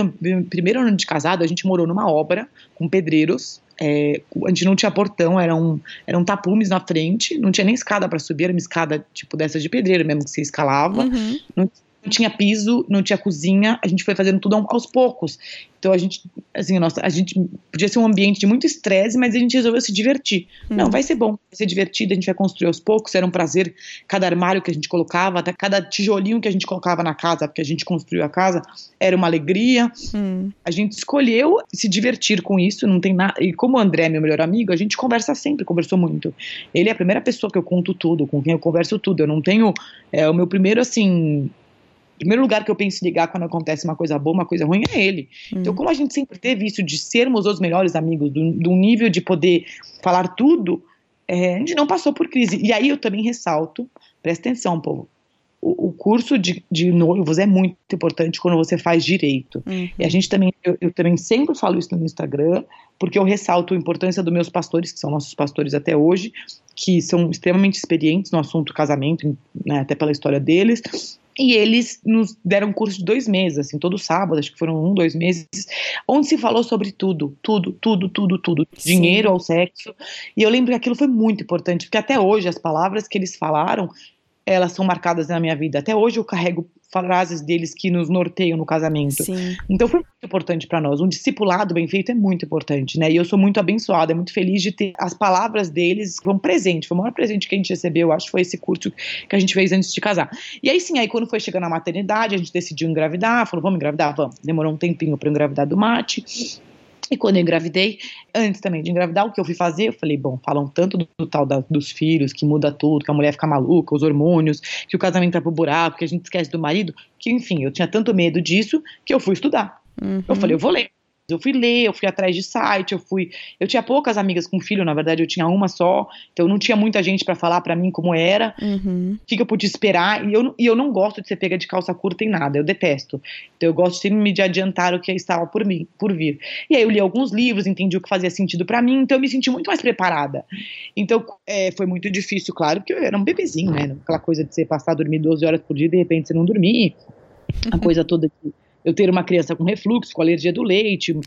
primeiro ano de casado, a gente morou numa obra com pedreiros, é, a gente não tinha portão, eram, eram tapumes na frente, não tinha nem escada para subir, era uma escada tipo dessa de pedreiro mesmo que você escalava, uhum. não não tinha piso, não tinha cozinha, a gente foi fazendo tudo aos poucos. Então a gente, assim, nossa, a gente podia ser um ambiente de muito estresse, mas a gente resolveu se divertir. Hum. Não, vai ser bom, vai ser divertido, a gente vai construir aos poucos, era um prazer cada armário que a gente colocava, até cada tijolinho que a gente colocava na casa, porque a gente construiu a casa, era uma alegria. Hum. A gente escolheu se divertir com isso, não tem nada. E como o André é meu melhor amigo, a gente conversa sempre, conversou muito. Ele é a primeira pessoa que eu conto tudo, com quem eu converso tudo. Eu não tenho. É o meu primeiro, assim primeiro lugar que eu penso em ligar quando acontece uma coisa boa, uma coisa ruim, é ele. Então, hum. Então, como a gente sempre teve isso de sermos os melhores amigos, do, do nível de poder falar tudo, é, a gente não passou por crise. E aí eu também ressalto, presta atenção, povo, o, o curso de, de, noivos é muito importante quando você faz direito. Uhum. E a gente também, eu, eu, também sempre falo isso no Instagram, porque eu ressalto a importância dos meus pastores, que são nossos pastores até hoje, que são extremamente experientes no assunto casamento, né, até pela história deles, e eles nos deram um curso de dois meses, assim, todo sábado, acho que foram um, dois meses, onde se falou sobre tudo, tudo, tudo, tudo, tudo, Sim. dinheiro ao sexo. E eu lembro que aquilo foi muito importante, porque até hoje as palavras que eles falaram elas são marcadas na minha vida. Até hoje eu carrego frases deles que nos norteiam no casamento. Sim. Então foi muito importante para nós. Um discipulado bem feito é muito importante, né? E eu sou muito abençoada, é muito feliz de ter as palavras deles. Foi um presente, foi o maior presente que a gente recebeu, acho que foi esse curso que a gente fez antes de casar. E aí sim, aí quando foi chegando a maternidade, a gente decidiu engravidar, falou, vamos engravidar? Vamos. Demorou um tempinho para engravidar do mate. E quando eu engravidei, antes também de engravidar, o que eu fui fazer? Eu falei, bom, falam tanto do, do tal da, dos filhos, que muda tudo, que a mulher fica maluca, os hormônios, que o casamento tá pro buraco, que a gente esquece do marido, que enfim, eu tinha tanto medo disso que eu fui estudar. Uhum. Eu falei, eu vou ler. Eu fui ler, eu fui atrás de site, eu fui. Eu tinha poucas amigas com filho, na verdade, eu tinha uma só, então não tinha muita gente para falar para mim como era. Uhum. O que, que eu pude esperar? E eu, e eu não gosto de ser pega de calça curta em nada, eu detesto. Então eu gosto sempre de adiantar o que estava por mim, por vir. E aí eu li alguns livros, entendi o que fazia sentido para mim, então eu me senti muito mais preparada. Então é, foi muito difícil, claro, porque eu era um bebezinho, né? Aquela coisa de você passar a dormir 12 horas por dia e de repente você não dormir. A coisa toda que eu ter uma criança com refluxo, com alergia do leite. Eu,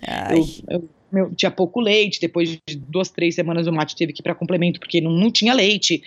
eu, eu, tinha pouco leite, depois de duas, três semanas o mate teve que ir para complemento porque não, não tinha leite.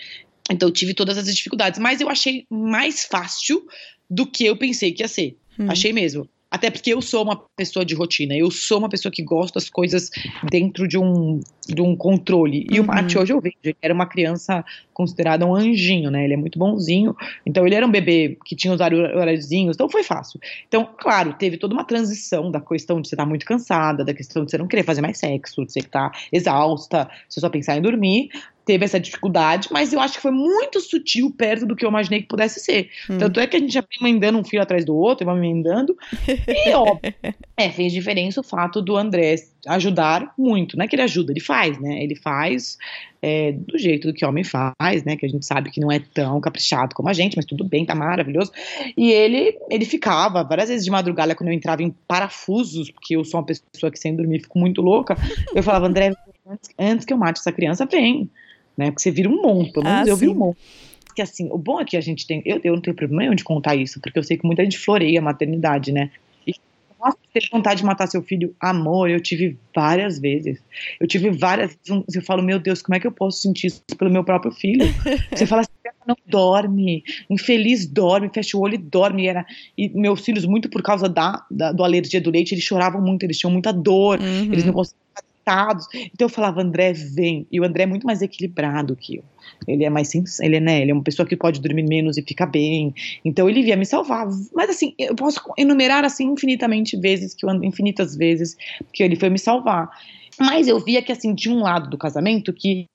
Então eu tive todas essas dificuldades, mas eu achei mais fácil do que eu pensei que ia ser. Hum. Achei mesmo. Até porque eu sou uma pessoa de rotina, eu sou uma pessoa que gosta das coisas dentro de um, de um controle. E uhum. o Mate hoje eu vejo, ele era uma criança considerada um anjinho, né? Ele é muito bonzinho. Então ele era um bebê que tinha os horáriozinhos, então foi fácil. Então, claro, teve toda uma transição da questão de você estar muito cansada, da questão de você não querer fazer mais sexo, de você estar exausta, você só pensar em dormir, teve essa dificuldade, mas eu acho que foi muito sutil perto do que eu imaginei que pudesse ser. Hum. Tanto é que a gente já foi emendando um fio atrás do outro, vai emendando. E, ó, [LAUGHS] é, fez diferença o fato do André ajudar muito. Não é que ele ajuda, ele faz, né? Ele faz é, do jeito do que homem faz, né? Que a gente sabe que não é tão caprichado como a gente, mas tudo bem, tá maravilhoso. E ele, ele ficava várias vezes de madrugada quando eu entrava em parafusos, porque eu sou uma pessoa que sem dormir fico muito louca. Eu falava, André, antes, antes que eu mate essa criança, vem né? Porque você vira um monte, pelo menos ah, eu sim. vi um monte. Que assim, o bom é que a gente tem. Eu, eu não tenho problema de contar isso, porque eu sei que muita gente floreia a maternidade, né? E nossa, ter vontade de matar seu filho, amor, eu tive várias vezes. Eu tive várias vezes. Eu falo, meu Deus, como é que eu posso sentir isso pelo meu próprio filho? [LAUGHS] Você fala assim, não dorme, infeliz dorme, fecha o olho e dorme. E, era, e meus filhos, muito por causa da, da, do alergia do leite, eles choravam muito, eles tinham muita dor, uhum. eles não conseguiam então eu falava, André, vem. E o André é muito mais equilibrado que eu. Ele é mais ele é, né, ele é uma pessoa que pode dormir menos e fica bem. Então ele via me salvar. Mas assim, eu posso enumerar assim infinitamente vezes que eu, infinitas vezes que ele foi me salvar. Mas eu via que, assim, de um lado do casamento, que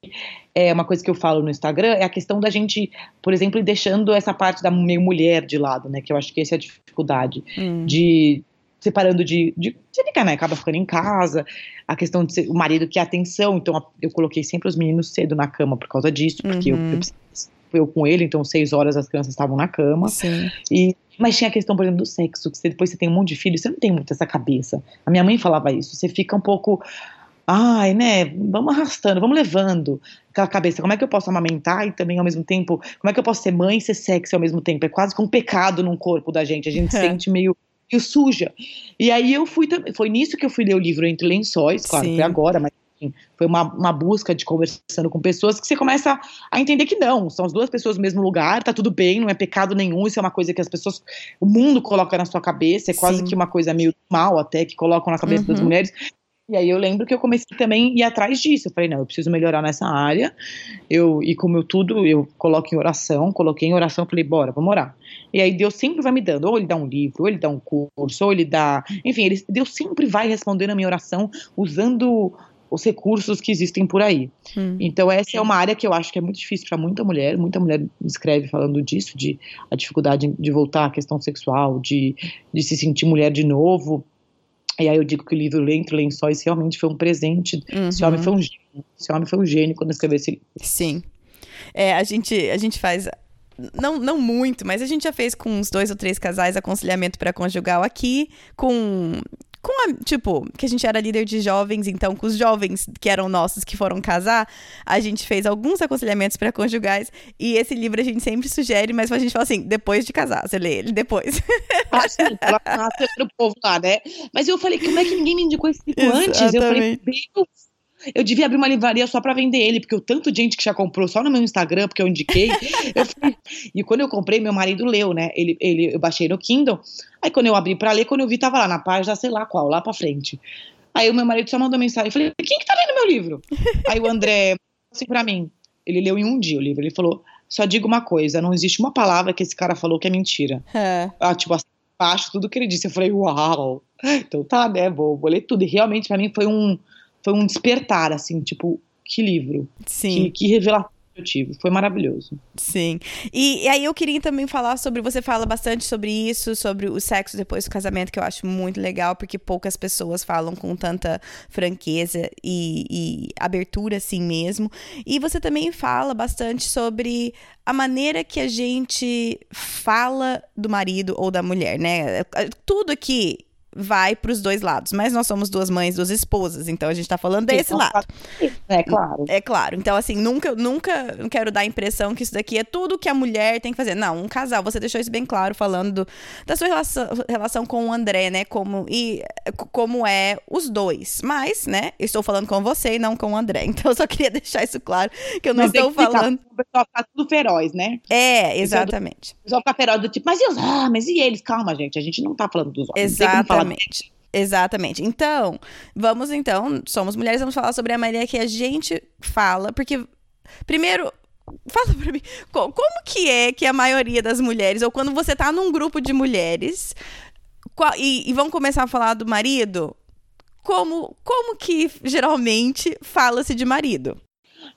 é uma coisa que eu falo no Instagram, é a questão da gente, por exemplo, deixando essa parte da meio mulher de lado, né? Que eu acho que essa é a dificuldade. Hum. De separando de, de, de ficar, né? Acaba ficando em casa. A questão de ser, o marido que atenção, então eu coloquei sempre os meninos cedo na cama por causa disso, porque uhum. eu, eu, eu com ele, então seis horas as crianças estavam na cama. Sim. E mas tinha a questão, por exemplo, do sexo, que você, depois você tem um monte de filhos, você não tem muito essa cabeça. A minha mãe falava isso, você fica um pouco. Ai, né? Vamos arrastando, vamos levando aquela cabeça. Como é que eu posso amamentar e também ao mesmo tempo. Como é que eu posso ser mãe e ser sexy ao mesmo tempo? É quase que um pecado no corpo da gente. A gente se [LAUGHS] sente meio meio suja. E aí eu fui também, foi nisso que eu fui ler o livro Entre Lençóis, claro, Sim. foi agora, mas enfim, foi uma, uma busca de conversando com pessoas que você começa a entender que não, são as duas pessoas no mesmo lugar, tá tudo bem, não é pecado nenhum, isso é uma coisa que as pessoas, o mundo coloca na sua cabeça, é quase Sim. que uma coisa meio mal até, que colocam na cabeça uhum. das mulheres, e aí eu lembro que eu comecei também a ir atrás disso. Eu falei, não, eu preciso melhorar nessa área. Eu, e como eu tudo, eu coloco em oração, coloquei em oração, falei, bora, vamos orar. E aí Deus sempre vai me dando, ou ele dá um livro, ou ele dá um curso, ou ele dá. Enfim, ele, Deus sempre vai respondendo a minha oração usando os recursos que existem por aí. Hum. Então essa é uma área que eu acho que é muito difícil para muita mulher. Muita mulher escreve falando disso, de a dificuldade de voltar à questão sexual, de, de se sentir mulher de novo. E aí eu digo que o livro Entre Lençóis realmente foi um presente. Uhum. Esse homem foi um gênio. Esse homem foi um gênio quando escreveu esse livro. Sim. É, a gente, a gente faz não, não muito, mas a gente já fez com uns dois ou três casais aconselhamento para conjugal aqui, com com a, tipo, que a gente era líder de jovens, então com os jovens que eram nossos que foram casar, a gente fez alguns aconselhamentos para conjugais e esse livro a gente sempre sugere, mas a gente fala assim, depois de casar, você lê ele depois. Ah, sim, ela pro povo lá, né? Mas eu falei, como é que ninguém me indicou esse livro [LAUGHS] antes? Eu falei, Deus eu devia abrir uma livraria só para vender ele, porque o tanto de gente que já comprou só no meu Instagram, porque eu indiquei. [LAUGHS] eu. E quando eu comprei, meu marido leu, né? Ele, ele, eu baixei no Kindle. Aí quando eu abri para ler, quando eu vi, tava lá na página, sei lá qual, lá para frente. Aí o meu marido só mandou mensagem. Eu falei, quem que tá lendo meu livro? [LAUGHS] Aí o André, assim para mim, ele leu em um dia o livro. Ele falou: só digo uma coisa, não existe uma palavra que esse cara falou que é mentira. É. Ah, tipo, baixo tudo que ele disse. Eu falei, uau! Então tá, né? Vou, vou ler tudo. E realmente, para mim, foi um, foi um despertar, assim, tipo, que livro. Sim. Que, que revelação eu tive. Foi maravilhoso. Sim. E, e, aí eu queria também falar sobre. Você fala bastante sobre isso, sobre o sexo depois do casamento, que eu acho muito legal, porque poucas pessoas falam com tanta franqueza e, e abertura assim mesmo. E você também fala bastante sobre a maneira que a gente fala do marido ou da mulher, né? Tudo aqui vai para os dois lados. Mas nós somos duas mães, duas esposas, então a gente está falando desse Sim, lado. É claro. É claro. Então, assim, nunca, nunca quero dar a impressão que isso daqui é tudo que a mulher tem que fazer. Não, um casal, você deixou isso bem claro falando do, da sua relação, relação com o André, né? Como, e como é os dois. Mas, né, estou falando com você e não com o André. [LAUGHS] Então, eu só queria deixar isso claro, que eu não Mas estou ficar, falando. O pessoal fica tudo feroz, né? É, exatamente. O pessoal fica feroz do tipo, mas e os homens? E eles? Calma, gente, a gente não tá falando dos homens. Falar Exatamente. Exatamente. Então, vamos então, somos mulheres, vamos falar sobre a maneira que a gente fala, porque primeiro [LAUGHS] Fala pra mim, co- como que é que a maioria das mulheres, ou quando você tá num grupo de mulheres, qual- e, e vão começar a falar do marido, como, como que geralmente fala-se de marido?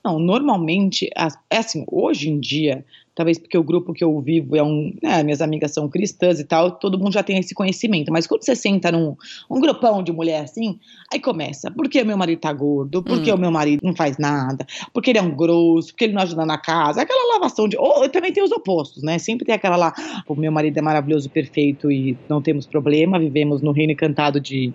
Não, normalmente, é assim, hoje em dia, talvez porque o grupo que eu vivo é um. né, minhas amigas são cristãs e tal, todo mundo já tem esse conhecimento. Mas quando você senta num um grupão de mulher assim, aí começa. Porque o meu marido tá gordo, porque Hum. o meu marido não faz nada, porque ele é um grosso, porque ele não ajuda na casa, aquela lavação de. Ou também tem os opostos, né? Sempre tem aquela lá, o meu marido é maravilhoso, perfeito e não temos problema, vivemos no reino encantado de,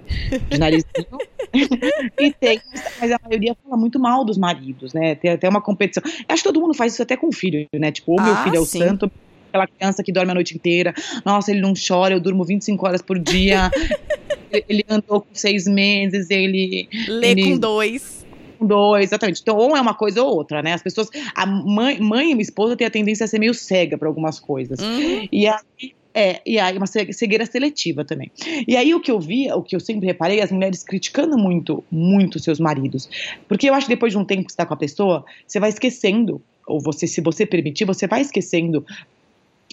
de narizinho. [LAUGHS] [LAUGHS] e tem, mas a maioria fala muito mal dos maridos, né? Tem até uma competição. Acho que todo mundo faz isso até com o filho, né? Tipo, o meu Ah, filho é o sim. santo, aquela criança que dorme a noite inteira. Nossa, ele não chora, eu durmo 25 horas por dia. [LAUGHS] Ele- andou com seis meses, ele Lê Ele- com dois. dois, exatamente. Então, ou é uma coisa ou outra, né? As pessoas. A mãe, mãe e minha esposa têm a tendência a ser meio cega para algumas coisas. Uhum. E aí, é, e aí uma ce- cegueira seletiva também. E aí o que eu via, o que eu sempre reparei, as mulheres criticando muito, muito seus maridos. Porque eu acho que depois de um tempo que você tá com a pessoa, você vai esquecendo, ou você, se você permitir, você vai esquecendo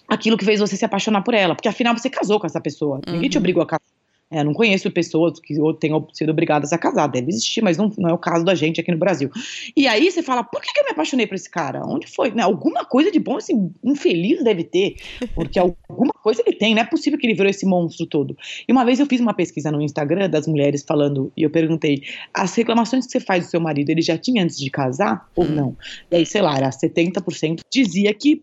aquilo que fez você se apaixonar por ela. Porque afinal você casou com essa pessoa. Ninguém te Uhum. obrigou a casar. É, eu não conheço pessoas que tenham sido obrigadas a casar. Deve existir, mas não, não é o caso da gente aqui no Brasil. E aí você fala, por que, que eu me apaixonei por esse cara? Onde foi? Né, Alguma coisa de bom esse infeliz deve ter. Porque alguma coisa ele tem. Não é possível que ele virou esse monstro todo. E uma vez eu fiz uma pesquisa no Instagram das mulheres falando, e eu perguntei, as reclamações que você faz do seu marido, ele já tinha antes de casar ou Hum. não? E aí, sei lá, era 70% dizia que,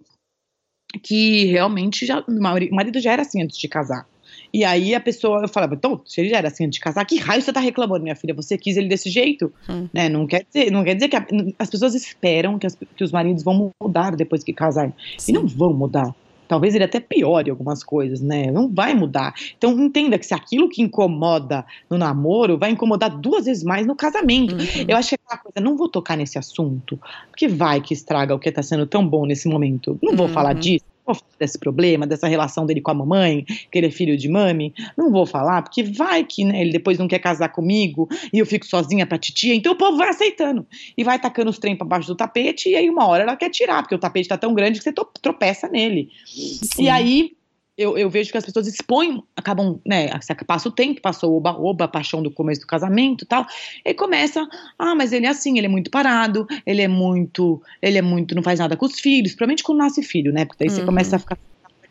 que realmente já, o mari- o marido já era assim antes de casar. E aí a pessoa, eu falava, então, se ele já era assim antes de casar, que raio você tá reclamando, minha filha? Você quis ele desse jeito? Hum. Né? Não, quer dizer, não quer dizer que a- as pessoas esperam que, as- que os maridos vão mudar depois que casarem. Sim. E não vão mudar. Talvez ele até piore algumas coisas, né? Não vai mudar. Então entenda que se aquilo que incomoda no namoro vai incomodar duas vezes mais no casamento. Uhum. Eu acho que é aquela coisa, não vou tocar nesse assunto, porque vai que estraga o que tá sendo tão bom nesse momento. Não vou Uhum. falar disso, vou falar desse problema, dessa relação dele com a mamãe, que ele é filho de mami. Não vou falar, porque vai que né, ele depois não quer casar comigo e eu fico sozinha pra titia. Então o povo vai aceitando e vai tacando os trem pra baixo do tapete e aí uma hora ela quer tirar, porque o tapete tá tão grande que você tropeça nele. Sim. E aí eu, eu vejo que as pessoas expõem, acabam, né? se Passa o tempo, passou o oba-oba, a paixão do começo do casamento e tal. E começa, ah, mas ele é assim, ele é muito parado, ele é muito, ele é muito, não faz nada com os filhos, principalmente quando nasce filho, né? Porque daí você Uhum. começa a ficar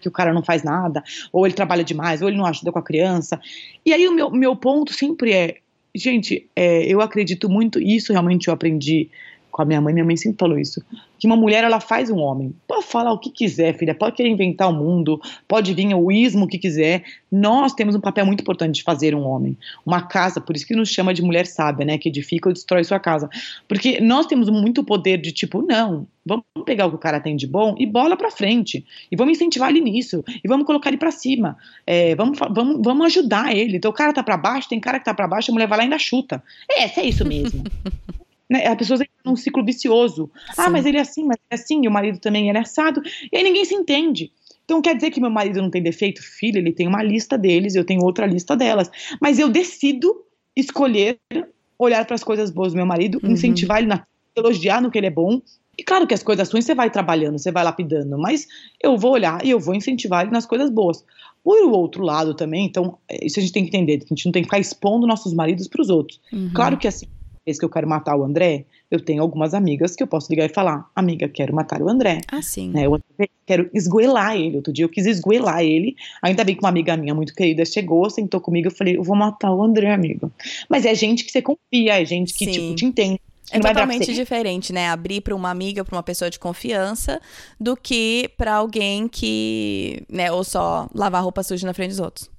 que o cara não faz nada, ou ele trabalha demais, ou ele não ajuda com a criança. E aí o meu, meu ponto sempre é, gente, é, eu acredito muito, isso realmente eu aprendi com a minha mãe, minha mãe sempre falou isso, que uma mulher ela faz um homem. Pode falar o que quiser, filha, pode querer inventar o mundo, pode vir o ismo que quiser. Nós temos um papel muito importante de fazer um homem. Uma casa, por isso que nos chama de mulher sábia, né, que edifica ou destrói sua casa. Porque nós temos muito poder de tipo, não, vamos pegar o que o cara tem de bom e bola pra frente. E vamos incentivar ele nisso. E vamos colocar ele pra cima. É, vamos, vamos, vamos ajudar ele. Então o cara tá pra baixo, tem cara que tá pra baixo, a mulher vai lá e ainda chuta. É, é isso mesmo. [LAUGHS] Né, As pessoas entram num ciclo vicioso. Ah, Sim. mas ele é assim, mas ele é assim, e o marido também é assado. E aí ninguém se entende. Então quer dizer que meu marido não tem defeito? Filho, ele tem uma lista deles, eu tenho outra lista delas. Mas eu decido escolher olhar para as coisas boas do meu marido, Uhum. incentivar ele na elogiar no que ele é bom E claro que as coisas ruins você vai trabalhando, você vai lapidando, mas eu vou olhar e eu vou incentivar ele nas coisas boas. Por o outro lado também, então, é, isso a gente tem que entender, que a gente não tem que ficar expondo nossos maridos para os outros. Uhum. Claro que assim, vez que eu quero matar o André, eu tenho algumas amigas que eu posso ligar e falar, amiga, quero matar o André. Ah, sim. Né, eu quero esgoelar ele. Outro dia eu quis esgoelar ele. Ainda bem que uma amiga minha muito querida chegou, sentou comigo, eu falei, eu vou matar o André, amigo. Mas é gente que você confia, é gente que, tipo, te entende. É totalmente diferente, né? Abrir para uma amiga, para uma pessoa de confiança, do que para alguém que, né, ou só lavar roupa suja na frente dos outros.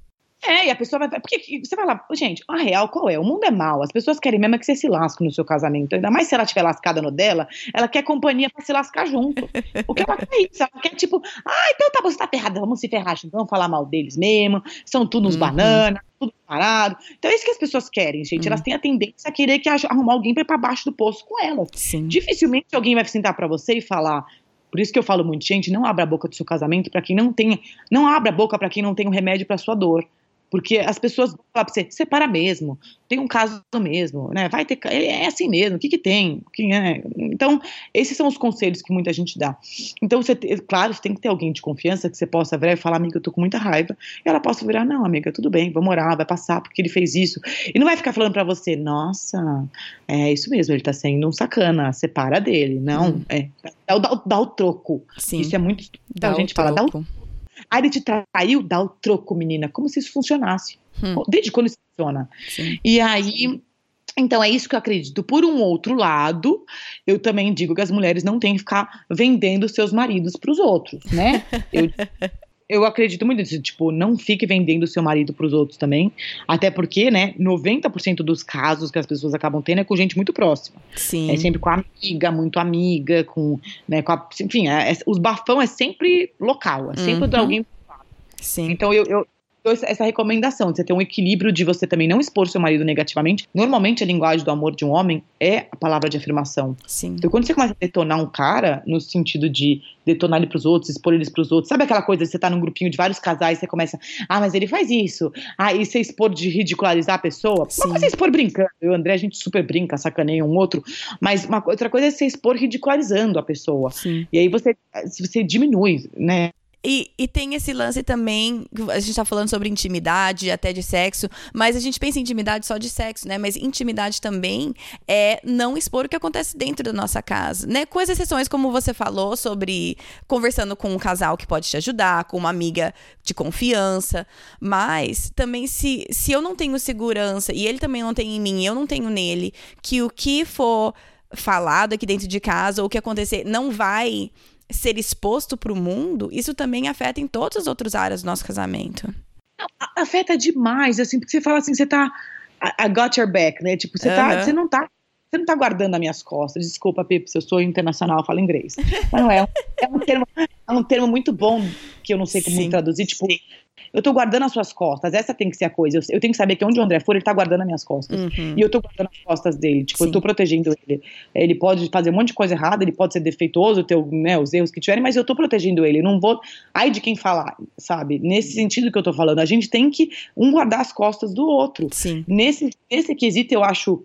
É, e a pessoa vai. Porque você vai lá, gente, a real qual é? O mundo é mau. As pessoas querem mesmo é que você se lasque no seu casamento. Ainda mais se ela estiver lascada no dela, ela quer companhia pra se lascar junto. O que ela quer é isso. Ela quer, tipo, ah, então tá, você tá ferrada, vamos se ferrar, vamos falar mal deles mesmo. São tudo uns uhum. bananas, tudo parado. Então é isso que as pessoas querem, gente. Uhum. Elas têm a tendência a querer que arrumar alguém pra ir pra baixo do poço com elas. Sim. Dificilmente alguém vai sentar pra você e falar. Por isso que eu falo muito, gente, não abra a boca do seu casamento para quem não tem, não abra a boca para quem não tem um remédio para sua dor. Porque as pessoas vão falar pra você, separa mesmo, tem um caso mesmo, né? Vai ter. É, é assim mesmo, o que, que tem? Que é? Então, esses são os conselhos que muita gente dá. Então, você, claro, você tem que ter alguém de confiança que você possa virar e falar, amiga, eu tô com muita raiva. E ela possa virar, não, amiga, tudo bem, vamos orar, vai passar, porque ele fez isso. E não vai ficar falando para você, nossa, é isso mesmo, ele tá sendo um sacana, separa dele. Não, hum. é. Dá, dá, dá, o troco. Sim. Isso é muito. Dá a gente fala, dá o Aí ele te traiu, dá o troco, menina. Como se isso funcionasse. Hum. Desde quando isso funciona? Sim. E aí. Então é isso que eu acredito. Por um outro lado, eu também digo que as mulheres não têm que ficar vendendo seus maridos para os outros, né? [LAUGHS] Eu, eu acredito muito nisso, tipo, não fique vendendo o seu marido para os outros também, até porque, né, 90% dos casos que as pessoas acabam tendo é com gente muito próxima. Sim. É sempre com amiga, muito amiga, com, né, com a, enfim, é, é, os bafão é sempre local, é sempre uhum. de alguém Sim. Então eu, eu, essa recomendação de você ter um equilíbrio de você também não expor seu marido negativamente. Normalmente a linguagem do amor de um homem é a palavra de afirmação. Sim. Então quando você começa a detonar um cara, no sentido de detonar ele pros outros, expor eles pros outros, sabe aquela coisa de você tá num grupinho de vários casais, você começa, ah, mas ele faz isso. Ah, e você expor de ridicularizar a pessoa. Sim. Uma coisa é expor brincando. Eu e o André, a gente super brinca, sacaneia um outro. Mas uma outra coisa é você expor ridicularizando a pessoa. Sim. E aí você, você diminui, né? E, e, tem esse lance também, a gente tá falando sobre intimidade, até de sexo, mas a gente pensa em intimidade só de sexo, né? Mas intimidade também é não expor o que acontece dentro da nossa casa, né? Com exceções, como você falou, sobre conversando com um casal que pode te ajudar, com uma amiga de confiança, mas também se, se eu não tenho segurança e ele também não tem em mim eu não tenho nele, que o que for falado aqui dentro de casa ou o que acontecer não vai ser exposto para o mundo, isso também afeta em todas as outras áreas do nosso casamento. Afeta demais, assim, porque você fala assim, você tá. I got your back, né? Tipo, você, tá, você não tá. Você não tá guardando as minhas costas. Desculpa, Pepe, se eu sou internacional, eu falo inglês. Mas não é. É um termo, é um termo muito bom que eu não sei como [LAUGHS] Sim. traduzir. Tipo, Sim eu tô guardando as suas costas. Essa tem que ser a coisa. Eu, eu tenho que saber que onde o André for, ele tá guardando as minhas costas. Uhum. E eu tô guardando as costas dele. Tipo, Sim. eu tô protegendo ele. Ele pode fazer um monte de coisa errada, ele pode ser defeituoso, ter né, os erros que tiverem, mas eu tô protegendo ele. Eu não vou. Ai de quem falar, sabe? Nesse sentido que eu tô falando. A gente tem que um guardar as costas do outro. Sim. Nesse, nesse quesito, eu acho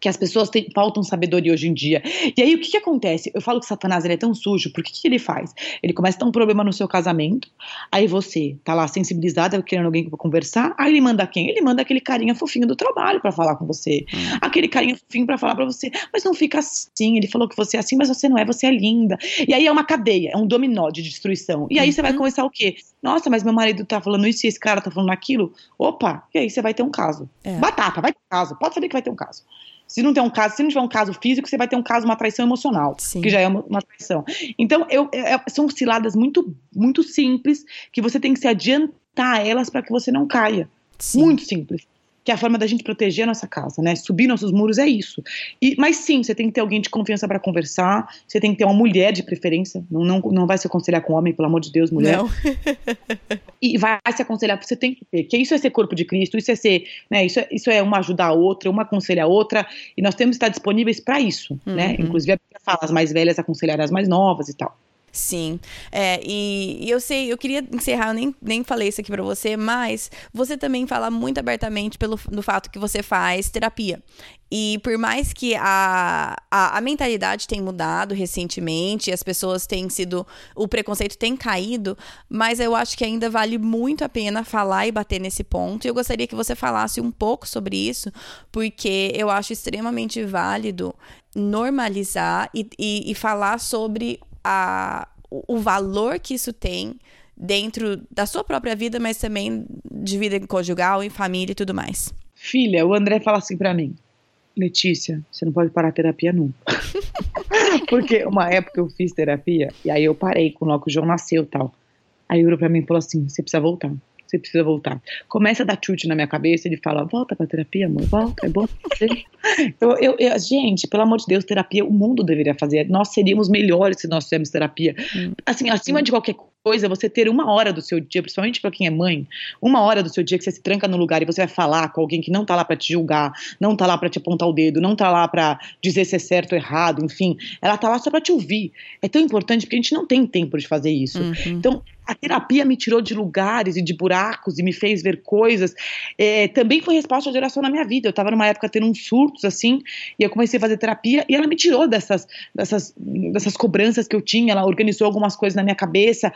que as pessoas têm, faltam sabedoria hoje em dia. E aí o que, que acontece? Eu falo que Satanás ele é tão sujo, porque o que, que, ele faz? Ele começa a ter um problema no seu casamento, aí você tá lá sensibilizada, querendo alguém para conversar, aí ele manda quem? Ele manda aquele carinha fofinho do trabalho para falar com você. Hum. Aquele carinha fofinho para falar para você, mas não fica assim, ele falou que você é assim, mas você não é, você é linda. E aí é uma cadeia, é um dominó de destruição. E aí uhum. você vai uhum. começar o quê? Nossa, mas meu marido tá falando isso e esse cara tá falando aquilo. Opa, e aí você vai ter um caso. É. Batata, vai ter um caso. Pode saber que vai ter um caso. Se não tem um caso, se não tiver um caso físico, você vai ter um caso, uma traição emocional, Sim. que já é uma, uma traição. Então, eu, é, é são ciladas muito, muito simples que você tem que se adiantar a elas para que você não caia. Sim. Muito simples que é a forma da gente proteger a nossa casa, né? Subir nossos muros é isso. E, mas sim, você tem que ter alguém de confiança para conversar, você tem que ter uma mulher de preferência, não, não, não vai se aconselhar com homem, pelo amor de Deus, mulher. Não. [LAUGHS] e vai se aconselhar, você tem que ter, que isso é ser corpo de Cristo, isso é ser, né? Isso é, isso é uma ajudar a outra, uma aconselhar a outra, e nós temos que estar disponíveis para isso, né? uhum. né? Inclusive a Bíblia fala as mais velhas aconselhar as mais novas e tal. Sim. É, e, e, eu sei, eu queria encerrar, eu nem, nem falei isso aqui para você, mas você também fala muito abertamente pelo no fato que você faz terapia. E por mais que a, a, a, mentalidade tenha mudado recentemente, as pessoas têm sido. O preconceito tem caído, mas eu acho que ainda vale muito a pena falar e bater nesse ponto. E eu gostaria que você falasse um pouco sobre isso, porque eu acho extremamente válido normalizar e, e, e falar sobre a, o valor que isso tem dentro da sua própria vida, mas também de vida conjugal, em família e tudo mais. Filha, o André fala assim para mim: Letícia, você não pode parar a terapia nunca. [LAUGHS] Porque uma época eu fiz terapia e aí eu parei com o o João nasceu e tal. Aí ele pra mim falou assim: você precisa voltar você precisa voltar. Começa a dar chute na minha cabeça, ele fala, volta pra terapia, amor, volta, é bom fazer. [LAUGHS] então, eu, eu, gente, pelo amor de Deus, terapia o mundo deveria fazer. Nós seríamos melhores se nós fizéssemos terapia. Hum. Assim, acima hum. de qualquer coisa, você ter uma hora do seu dia, principalmente para quem é mãe, uma hora do seu dia que você se tranca no lugar e você vai falar com alguém que não tá lá para te julgar, não tá lá para te apontar o dedo, não tá lá para dizer se é certo ou errado, enfim, ela tá lá só para te ouvir. É tão importante porque a gente não tem tempo de fazer isso. Uhum. Então, a terapia me tirou de lugares e de buracos e me fez ver coisas. É, também foi resposta à geração na minha vida. Eu estava numa época tendo uns surtos assim, e eu comecei a fazer terapia e ela me tirou dessas, dessas, dessas cobranças que eu tinha. Ela organizou algumas coisas na minha cabeça.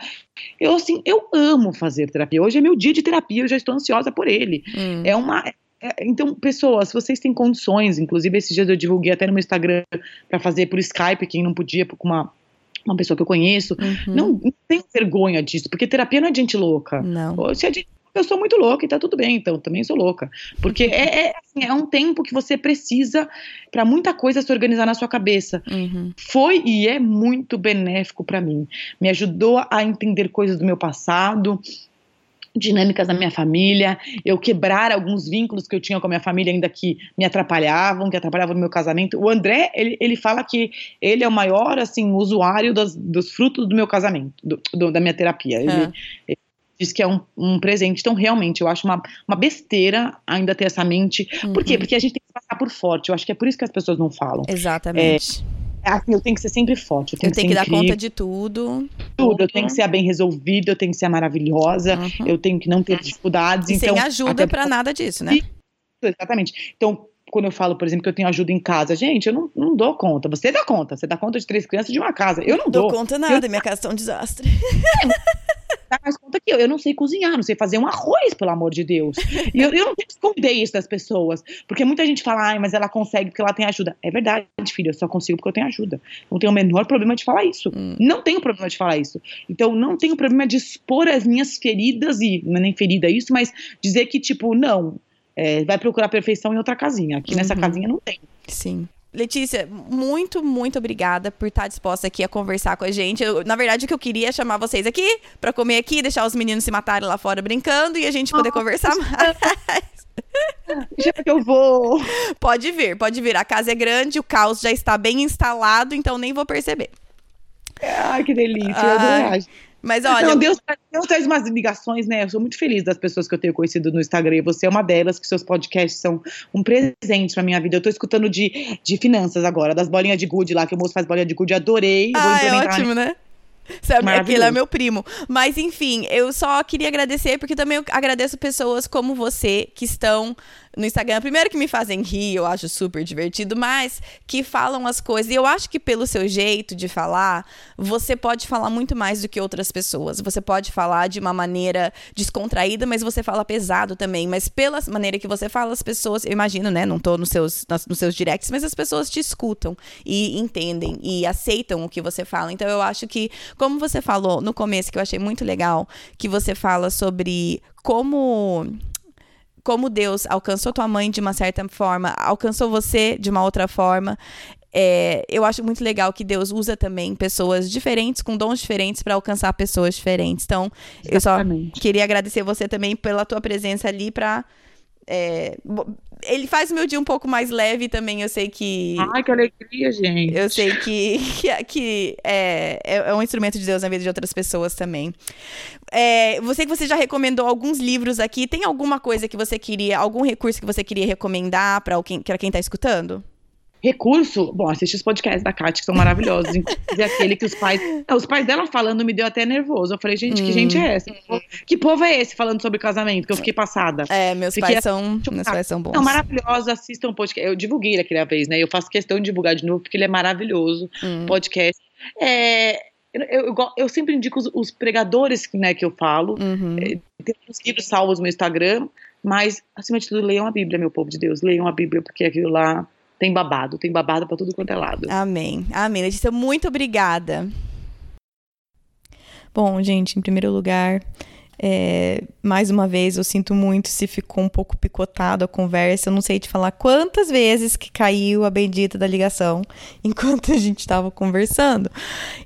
Eu, assim, eu amo fazer terapia. Hoje é meu dia de terapia, eu já estou ansiosa por ele. Hum. É uma. É, então, pessoas, se vocês têm condições, inclusive esses dias eu divulguei até no meu Instagram para fazer por Skype, quem não podia, com uma uma pessoa que eu conheço. Uhum. Não, não tem vergonha disso, porque terapia não é gente louca. Não. Se é gente eu sou muito louca e tá tudo bem, então também sou louca. Porque é, é, assim, é um tempo que você precisa para muita coisa se organizar na sua cabeça. Uhum. Foi e é muito benéfico para mim. Me ajudou a entender coisas do meu passado, dinâmicas da minha família, eu quebrar alguns vínculos que eu tinha com a minha família ainda que me atrapalhavam, que atrapalhavam o meu casamento. O André, ele, ele fala que ele é o maior, assim, usuário dos, dos frutos do meu casamento, do, do, da minha terapia. Ele, é. ele, diz que é um, um, presente. Então, realmente, eu acho uma, uma besteira ainda ter essa mente. Uhum. Por quê? Uhum. Porque a gente tem que passar por forte. Eu acho que é por isso que as pessoas não falam. Exatamente. É assim, eu tenho que ser sempre forte. Eu tenho, eu tenho que, que dar conta de tudo. Tudo. Eu tenho que ser bem resolvida, eu tenho que ser maravilhosa, uhum. eu tenho que não ter dificuldades. E então, sem ajuda para nada disso, né? Exatamente. Então, quando eu falo, por exemplo, que eu tenho ajuda em casa, gente, eu não, não dou conta. Você dá conta. Você dá conta de três crianças de uma casa. Eu não dou. Dou conta nada, eu... minha casa tá um desastre. [LAUGHS] mais conta que eu. Eu não sei cozinhar, não sei fazer um arroz, pelo amor de Deus. E eu, eu não tenho que esconder isso das pessoas. Porque muita gente fala, ai, mas ela consegue porque ela tem ajuda. É verdade, filho, eu só consigo porque eu tenho ajuda. Não tenho o menor problema de falar isso. Hum. Não tenho problema de falar isso. Então, não tenho problema de expor as minhas feridas, e não é nem ferida isso, mas dizer que, tipo, não, é, vai procurar perfeição em outra casinha. Aqui uhum. nessa casinha não tem. Sim. Letícia, muito, muito obrigada por estar disposta aqui a conversar com a gente. Eu, na verdade, o que eu queria é chamar vocês aqui para comer aqui, deixar os meninos se matarem lá fora brincando e a gente poder oh, conversar mais. [LAUGHS] Já que eu vou. Pode vir, pode vir. A casa é grande, o caos já está bem instalado, então nem vou perceber. Ai, que delícia. Ai. Eu mas olha. Então, Deus, Deus traz umas ligações, né? Eu sou muito feliz das pessoas que eu tenho conhecido no Instagram. E você é uma delas, que seus podcasts são um presente pra minha vida. Eu tô escutando de, de finanças agora, das bolinhas de gude lá, que o moço faz bolinha de gude. Adorei. Ah, é ótimo, né? Sabe, aquele é meu primo. Mas enfim, eu só queria agradecer, porque também eu agradeço pessoas como você que estão no Instagram, primeiro que me fazem rir, eu acho super divertido, mas que falam as coisas. E eu acho que pelo seu jeito de falar, você pode falar muito mais do que outras pessoas. Você pode falar de uma maneira descontraída, mas você fala pesado também. Mas pela maneira que você fala, as pessoas, eu imagino, né? Não tô nos seus, nos seus directs, mas as pessoas te escutam e entendem e aceitam o que você fala. Então eu acho que, como você falou no começo, que eu achei muito legal, que você fala sobre como como Deus alcançou tua mãe de uma certa forma, alcançou você de uma outra forma. É, eu acho muito legal que Deus usa também pessoas diferentes, com dons diferentes, para alcançar pessoas diferentes. Então, Exatamente. eu só queria agradecer você também pela tua presença ali para é, ele faz o meu dia um pouco mais leve também. Eu sei que. Ai, que alegria, gente. Eu sei que, [LAUGHS] que, que é, é, é um instrumento de Deus na vida de outras pessoas também. É, você que você já recomendou alguns livros aqui. Tem alguma coisa que você queria, algum recurso que você queria recomendar para quem, quem está escutando? Recurso, bom, assiste os podcasts da Kátia, que são maravilhosos. [LAUGHS] Inclusive aquele que os pais. Não, os pais dela falando me deu até nervoso. Eu falei, gente, hum. que gente é essa? Que povo é esse falando sobre casamento? Que eu fiquei passada. É, meus fiquei pais são. Meus pais são bons. Não, maravilhosos, assistam o podcast. Eu divulguei ele aquela vez, né? Eu faço questão de divulgar de novo, porque ele é maravilhoso. Hum. Podcast. É, eu, eu, eu, sempre indico os, os, pregadores né, que eu falo. Uhum. É, tem uns livros salvos no Instagram, mas, acima de tudo, leiam a Bíblia, meu povo de Deus. Leiam a Bíblia, porque aquilo lá tem babado, tem babado para tudo quanto é lado. Amém. Amém. Letícia, muito obrigada. Bom, gente, em primeiro lugar, é, mais uma vez, eu sinto muito se ficou um pouco picotado a conversa. Eu não sei te falar quantas vezes que caiu a bendita da ligação [LAUGHS] enquanto a gente estava conversando.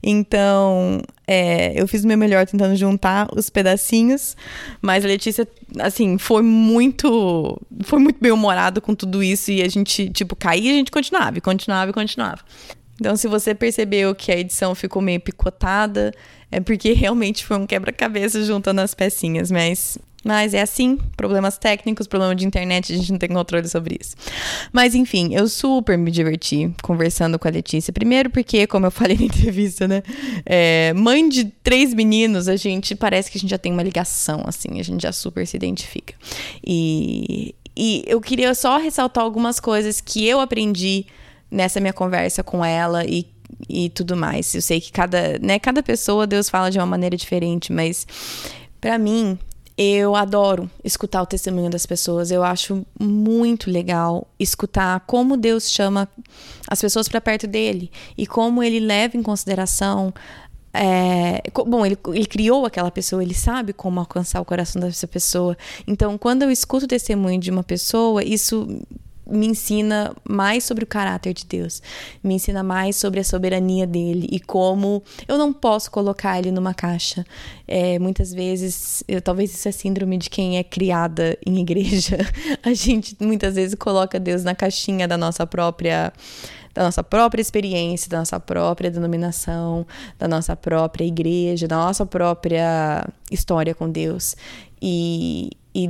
Então, é, eu fiz o meu melhor tentando juntar os pedacinhos, mas a Letícia, assim, foi muito, foi muito bem humorado com tudo isso e a gente, tipo, caía e a gente continuava, e continuava e continuava. Então, se você percebeu que a edição ficou meio picotada, é porque realmente foi um quebra-cabeça juntando as pecinhas, mas mas é assim, problemas técnicos, problema de internet, a gente não tem controle sobre isso. Mas enfim, eu super me diverti conversando com a Letícia. Primeiro porque, como eu falei na entrevista, né? É, mãe de três meninos, a gente parece que a gente já tem uma ligação, assim, a gente já super se identifica. E, e eu queria só ressaltar algumas coisas que eu aprendi nessa minha conversa com ela e e tudo mais. Eu sei que cada, né, cada pessoa Deus fala de uma maneira diferente, mas para mim eu adoro escutar o testemunho das pessoas. Eu acho muito legal escutar como Deus chama as pessoas para perto dele e como ele leva em consideração é, bom, ele, ele, criou aquela pessoa, ele sabe como alcançar o coração dessa pessoa. Então, quando eu escuto o testemunho de uma pessoa, isso me ensina mais sobre o caráter de Deus, me ensina mais sobre a soberania dele e como eu não posso colocar ele numa caixa. É, muitas vezes, eu, talvez isso é síndrome de quem é criada em igreja. [LAUGHS] A gente muitas vezes coloca Deus na caixinha da nossa própria da nossa própria experiência, da nossa própria denominação, da nossa própria igreja, da nossa própria história com Deus. E, e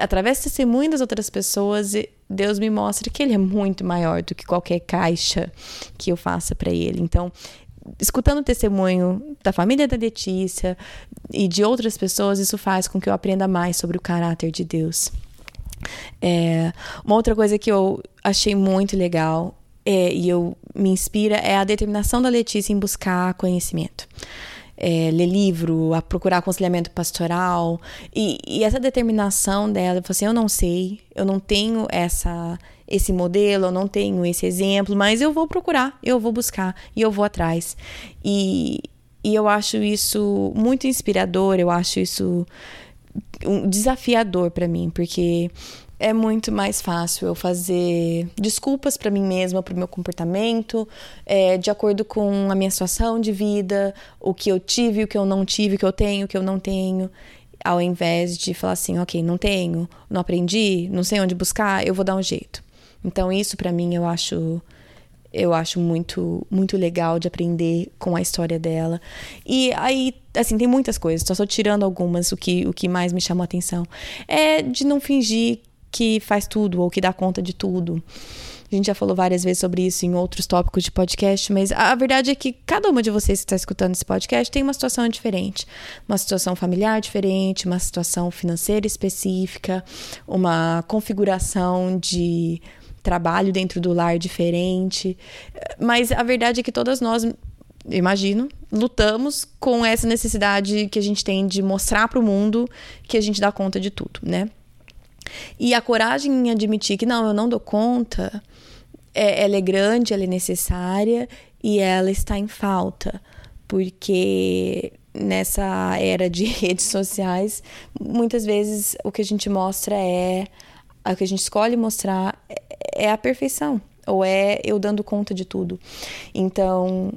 através do testemunho das outras pessoas, Deus me mostra que Ele é muito maior do que qualquer caixa que eu faça para Ele. Então, escutando o testemunho da família da Letícia e de outras pessoas, isso faz com que eu aprenda mais sobre o caráter de Deus. É, uma outra coisa que eu achei muito legal é, e eu me inspira é a determinação da Letícia em buscar conhecimento é, ler livro, a procurar aconselhamento pastoral. E, e essa determinação dela, assim, eu não sei, eu não tenho essa esse modelo, eu não tenho esse exemplo, mas eu vou procurar, eu vou buscar e eu vou atrás. E, e eu acho isso muito inspirador, eu acho isso um desafiador para mim, porque é muito mais fácil eu fazer desculpas para mim mesma, para o meu comportamento, é, de acordo com a minha situação de vida, o que eu tive, o que eu não tive, o que eu tenho, o que eu não tenho, ao invés de falar assim, ok, não tenho, não aprendi, não sei onde buscar, eu vou dar um jeito. Então isso para mim eu acho eu acho muito muito legal de aprender com a história dela. E aí, assim, tem muitas coisas, só estou tirando algumas, o que, o que mais me chamou a atenção. É de não fingir que faz tudo ou que dá conta de tudo. A gente já falou várias vezes sobre isso em outros tópicos de podcast, mas a verdade é que cada uma de vocês que está escutando esse podcast tem uma situação diferente. Uma situação familiar diferente, uma situação financeira específica, uma configuração de trabalho dentro do lar diferente. Mas a verdade é que todas nós imagino, lutamos com essa necessidade que a gente tem de mostrar para o mundo que a gente dá conta de tudo, né? E a coragem em admitir que não, eu não dou conta, é, ela é grande, ela é necessária e ela está em falta. Porque nessa era de [LAUGHS] redes sociais, muitas vezes o que a gente mostra é. O que a gente escolhe mostrar é, é a perfeição. Ou é eu dando conta de tudo. Então,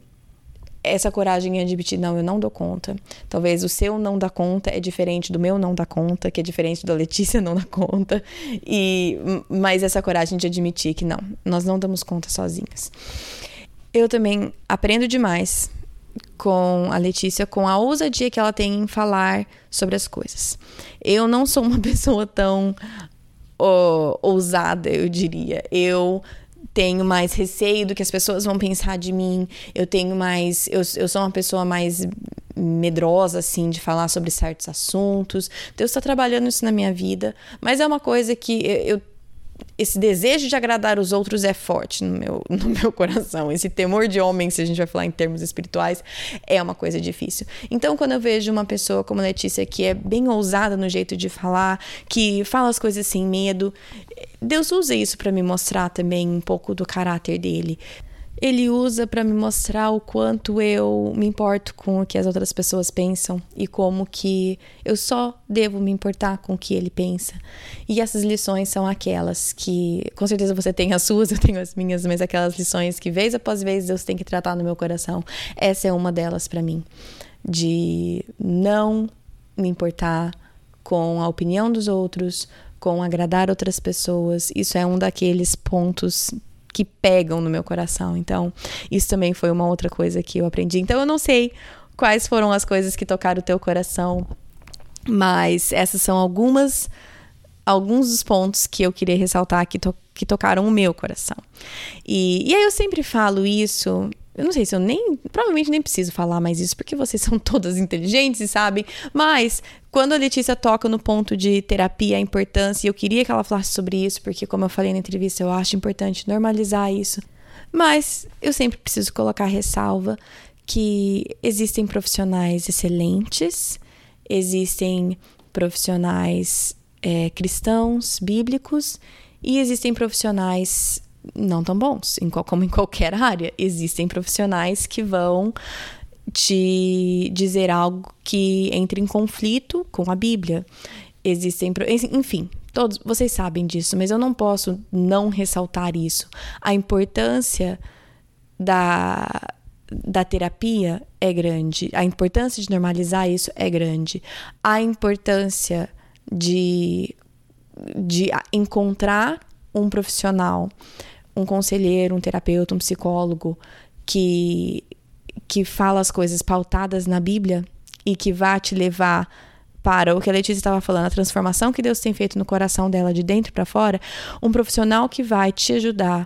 essa coragem em admitir, não, eu não dou conta. Talvez o seu não dá conta é diferente do meu não dá conta, que é diferente da Letícia não dá conta. E mas essa coragem de admitir que não, nós não damos conta sozinhas. Eu também aprendo demais com a Letícia, com a ousadia que ela tem em falar sobre as coisas. Eu não sou uma [LAUGHS] pessoa tão oh, ousada, eu diria. Eu tenho mais receio do que as pessoas vão pensar de mim, eu tenho mais. Eu, eu sou uma pessoa mais medrosa, assim, de falar sobre certos assuntos. Deus está trabalhando isso na minha vida, mas é uma coisa que eu esse desejo de agradar os outros é forte no meu, [LAUGHS] no meu coração. Esse temor de homem, se a gente vai falar em termos espirituais, é uma coisa difícil. Então, quando eu vejo uma pessoa como Letícia, que é bem ousada no jeito de falar, que fala as coisas sem medo, Deus usa isso para me mostrar também um pouco do caráter dele ele usa para me mostrar o quanto eu me importo com o que as outras pessoas pensam e como que eu só devo me importar com o que ele pensa. E essas lições são aquelas que, com certeza você tem as suas, [LAUGHS] eu tenho as minhas, mas aquelas lições que vez após vez Deus tem que tratar no meu coração. Essa é uma delas para mim, de não me importar com a opinião dos outros, com agradar outras pessoas. Isso é um daqueles pontos que pegam no meu coração. Então, isso também foi uma outra coisa que eu aprendi. Então, eu não sei quais foram as coisas que tocaram o teu coração, mas essas são algumas alguns dos pontos que eu queria ressaltar que, to que tocaram o meu coração. E, e aí eu sempre falo isso eu não sei se eu nem. Provavelmente nem preciso falar mais isso, porque vocês [LAUGHS] são todas inteligentes e sabem. Mas, quando a Letícia toca no ponto de terapia, a importância, eu queria que ela falasse sobre isso, porque, como eu falei na entrevista, eu acho importante normalizar isso. Mas eu sempre preciso colocar ressalva que existem profissionais excelentes, existem profissionais é, cristãos, bíblicos, e existem profissionais não tão bons, em, como em qualquer [LAUGHS] área. Existem profissionais que vão te dizer algo que entre em conflito com a Bíblia. Existem, enfim, todos vocês sabem disso, mas eu não posso não ressaltar isso. A importância da da terapia é grande, a importância de normalizar isso é grande, a importância de, de encontrar um profissional um conselheiro, um terapeuta, um psicólogo que que fala as coisas pautadas na Bíblia e que vá te levar para o que a Letícia estava falando, a transformação que Deus tem feito no coração dela de dentro para fora, um profissional que vai te ajudar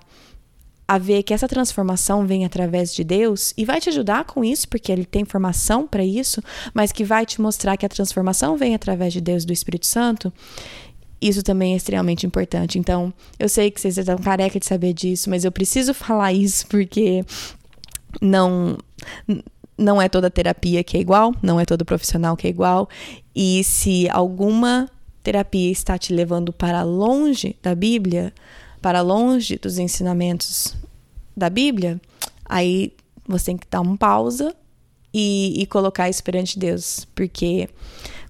a ver que essa transformação vem através de Deus e vai te ajudar com isso, porque ele tem formação para isso, mas que vai te mostrar que a transformação vem através de Deus do Espírito Santo. Isso também é extremamente importante. Então, eu sei que vocês estão careca de saber disso, mas eu preciso [LAUGHS] falar isso porque não não é toda terapia que é igual, não é todo profissional que é igual. E se alguma terapia está te levando para longe da Bíblia, para longe dos ensinamentos da Bíblia, aí você tem que dar uma pausa e, e colocar isso perante Deus. Porque,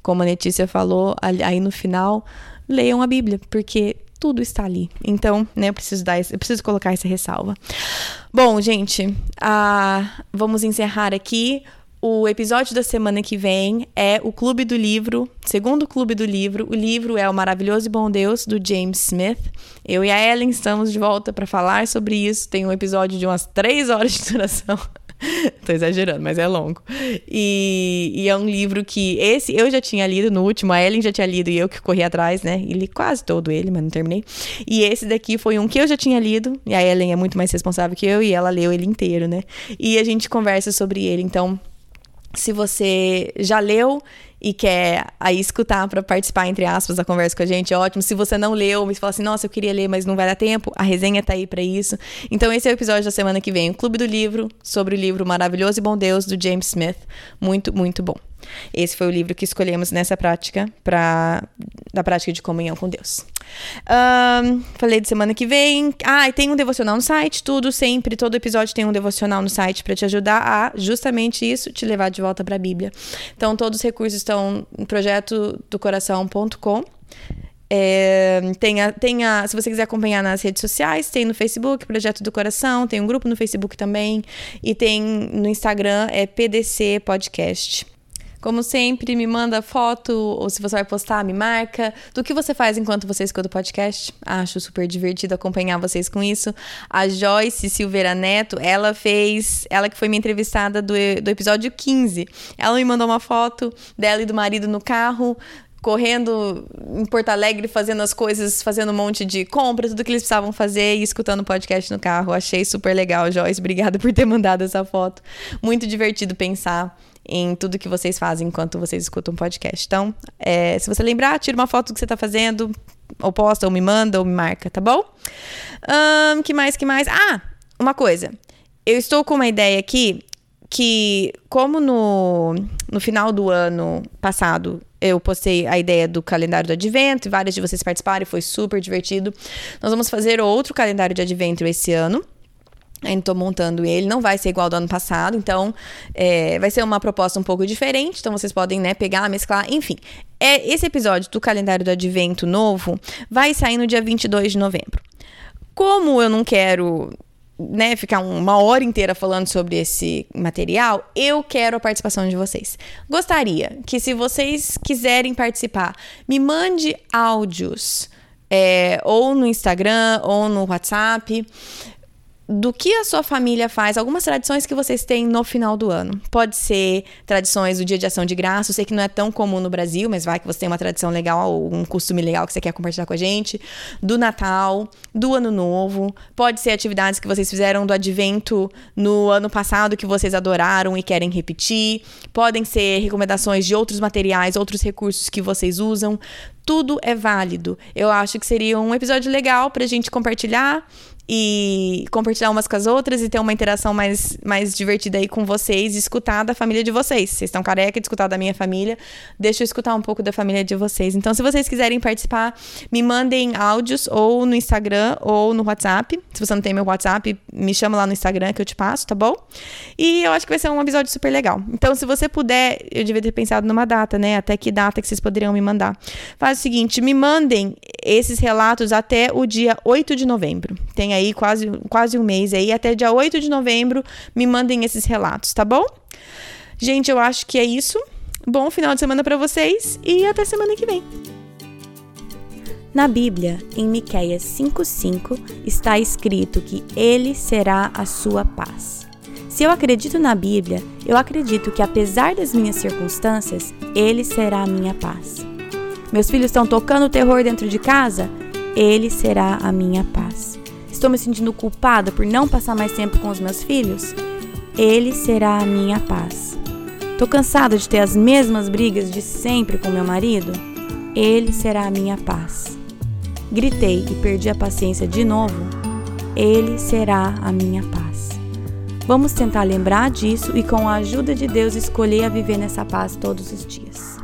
como a Letícia falou, aí no final leiam a Bíblia, porque tudo está ali. Então, né, eu preciso dar, eu preciso colocar essa ressalva. Bom, gente, vamos encerrar aqui. O episódio da semana que vem é o Clube do Livro, segundo Clube do Livro. O livro é O Maravilhoso e Bom Deus, do James Smith. Eu e a Ellen estamos de volta para falar sobre isso. Tem um episódio de umas três horas de duração. [LAUGHS] [LAUGHS] Tô exagerando, mas é longo. E, e, é um livro que esse eu já tinha lido no último, a Ellen já tinha lido e eu que corri atrás, né? E li quase todo ele, mas não terminei. E esse daqui foi um que eu já tinha lido, e a Ellen é muito mais responsável que eu, e ela leu ele inteiro, né? E a gente conversa sobre ele. Então, se você já leu e quer aí escutar para participar, entre aspas, da conversa com a gente, ótimo. Se você não leu, mas fala assim, nossa, eu queria ler, mas não vai dar tempo, a resenha tá aí para isso. Então esse é o episódio da semana que vem, o Clube do Livro, sobre o livro Maravilhoso e Bom Deus, do James Smith. Muito, muito bom. Esse foi o livro que escolhemos nessa prática, para da prática de comunhão com Deus. Falei de semana que vem. Ah, e tem um devocional no site, tudo sempre, todo episódio tem um devocional no site para te ajudar a justamente isso, te levar de volta para a Bíblia. Então, todos os recursos estão no projeto do coração.com. É, tem a, tem a, se você quiser acompanhar nas redes sociais, tem no Facebook, Projeto do Coração, tem um grupo no Facebook também, e tem no Instagram, é PDC Podcast. Como sempre, me manda foto, ou se você vai postar, me marca, do que você faz enquanto você escuta o podcast. Acho super divertido acompanhar vocês com isso. A Joyce Silveira Neto, ela fez, ela que foi minha entrevistada do, do episódio 15. Ela me mandou uma foto dela e do marido no carro, correndo em Porto Alegre, fazendo as coisas, fazendo um monte de compra, tudo que eles precisavam fazer e escutando o podcast no carro. Achei super legal, Joyce. Obrigada por ter mandado essa foto. Muito divertido pensar em tudo que vocês fazem enquanto vocês escutam um podcast. Então, é, se você lembrar, tira uma foto do que você está fazendo, ou posta, ou me manda, ou me marca, tá bom? Um, que mais, que mais? Ah, uma coisa. Eu estou com uma ideia aqui que, como no, no final do ano passado eu postei a ideia do calendário do advento e várias de vocês participaram e foi super divertido, nós vamos fazer outro calendário de advento esse ano. Ainda estou montando ele, não vai ser igual ao do ano passado, então é, vai ser uma proposta um pouco diferente. Então vocês podem né, pegar, mesclar, enfim. É, esse episódio do calendário do advento novo vai sair no dia 22 de novembro. Como eu não quero né, ficar uma hora inteira falando sobre esse material, eu quero a participação de vocês. Gostaria que, se vocês quiserem participar, me mande áudios. É, ou no Instagram ou no WhatsApp do que a sua família faz, algumas tradições que vocês têm no final do ano. Pode ser tradições do Dia de Ação de Graça, eu sei que não é tão comum no Brasil, mas vai que você tem uma tradição legal ou um costume legal que você quer compartilhar com a gente. Do Natal, do Ano Novo, pode ser atividades que vocês fizeram do Advento no ano passado que vocês adoraram e querem repetir. Podem ser recomendações de outros materiais, outros recursos que vocês usam. Tudo é válido. Eu acho que seria um episódio legal pra gente compartilhar e compartilhar umas com as outras e ter uma interação mais, mais divertida aí com vocês escutar da família de vocês. Vocês estão careca de escutar da minha família, deixa eu escutar um pouco da família de vocês. Então, se vocês quiserem participar, me mandem áudios ou no Instagram ou no WhatsApp. Se você não tem meu WhatsApp, me chama lá no Instagram que eu te passo, tá bom? E eu acho que vai ser um episódio super legal. Então, se você puder, eu devia ter pensado numa data, né? Até que data que vocês poderiam me mandar. Faz o seguinte, me mandem esses relatos até o dia 8 de novembro. Tem aí quase, quase um mês aí, até dia 8 de novembro, me mandem esses relatos, tá bom? Gente, eu acho que é isso. Bom final de semana para vocês e até semana que vem. Na Bíblia, em Miqueias 5:5, está escrito que ele será a sua paz. Se eu acredito na Bíblia, eu acredito que apesar das minhas circunstâncias, ele será a minha paz. Meus filhos estão tocando terror dentro de casa? Ele será a minha paz. Estou me sentindo culpada por não passar mais tempo com os meus filhos? Ele será a minha paz. Tô cansada de ter as mesmas brigas de sempre com meu marido? Ele será a minha paz. Gritei e perdi a paciência de novo? Ele será a minha paz. Vamos tentar lembrar disso e, com a ajuda de Deus, escolher a viver nessa paz todos os dias.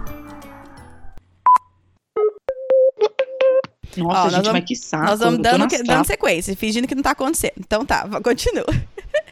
Nossa, Ó, gente, vamos, mas que saco. Nós vamos dando, dando sequência, fingindo que não tá acontecendo. Então tá, continua. [LAUGHS]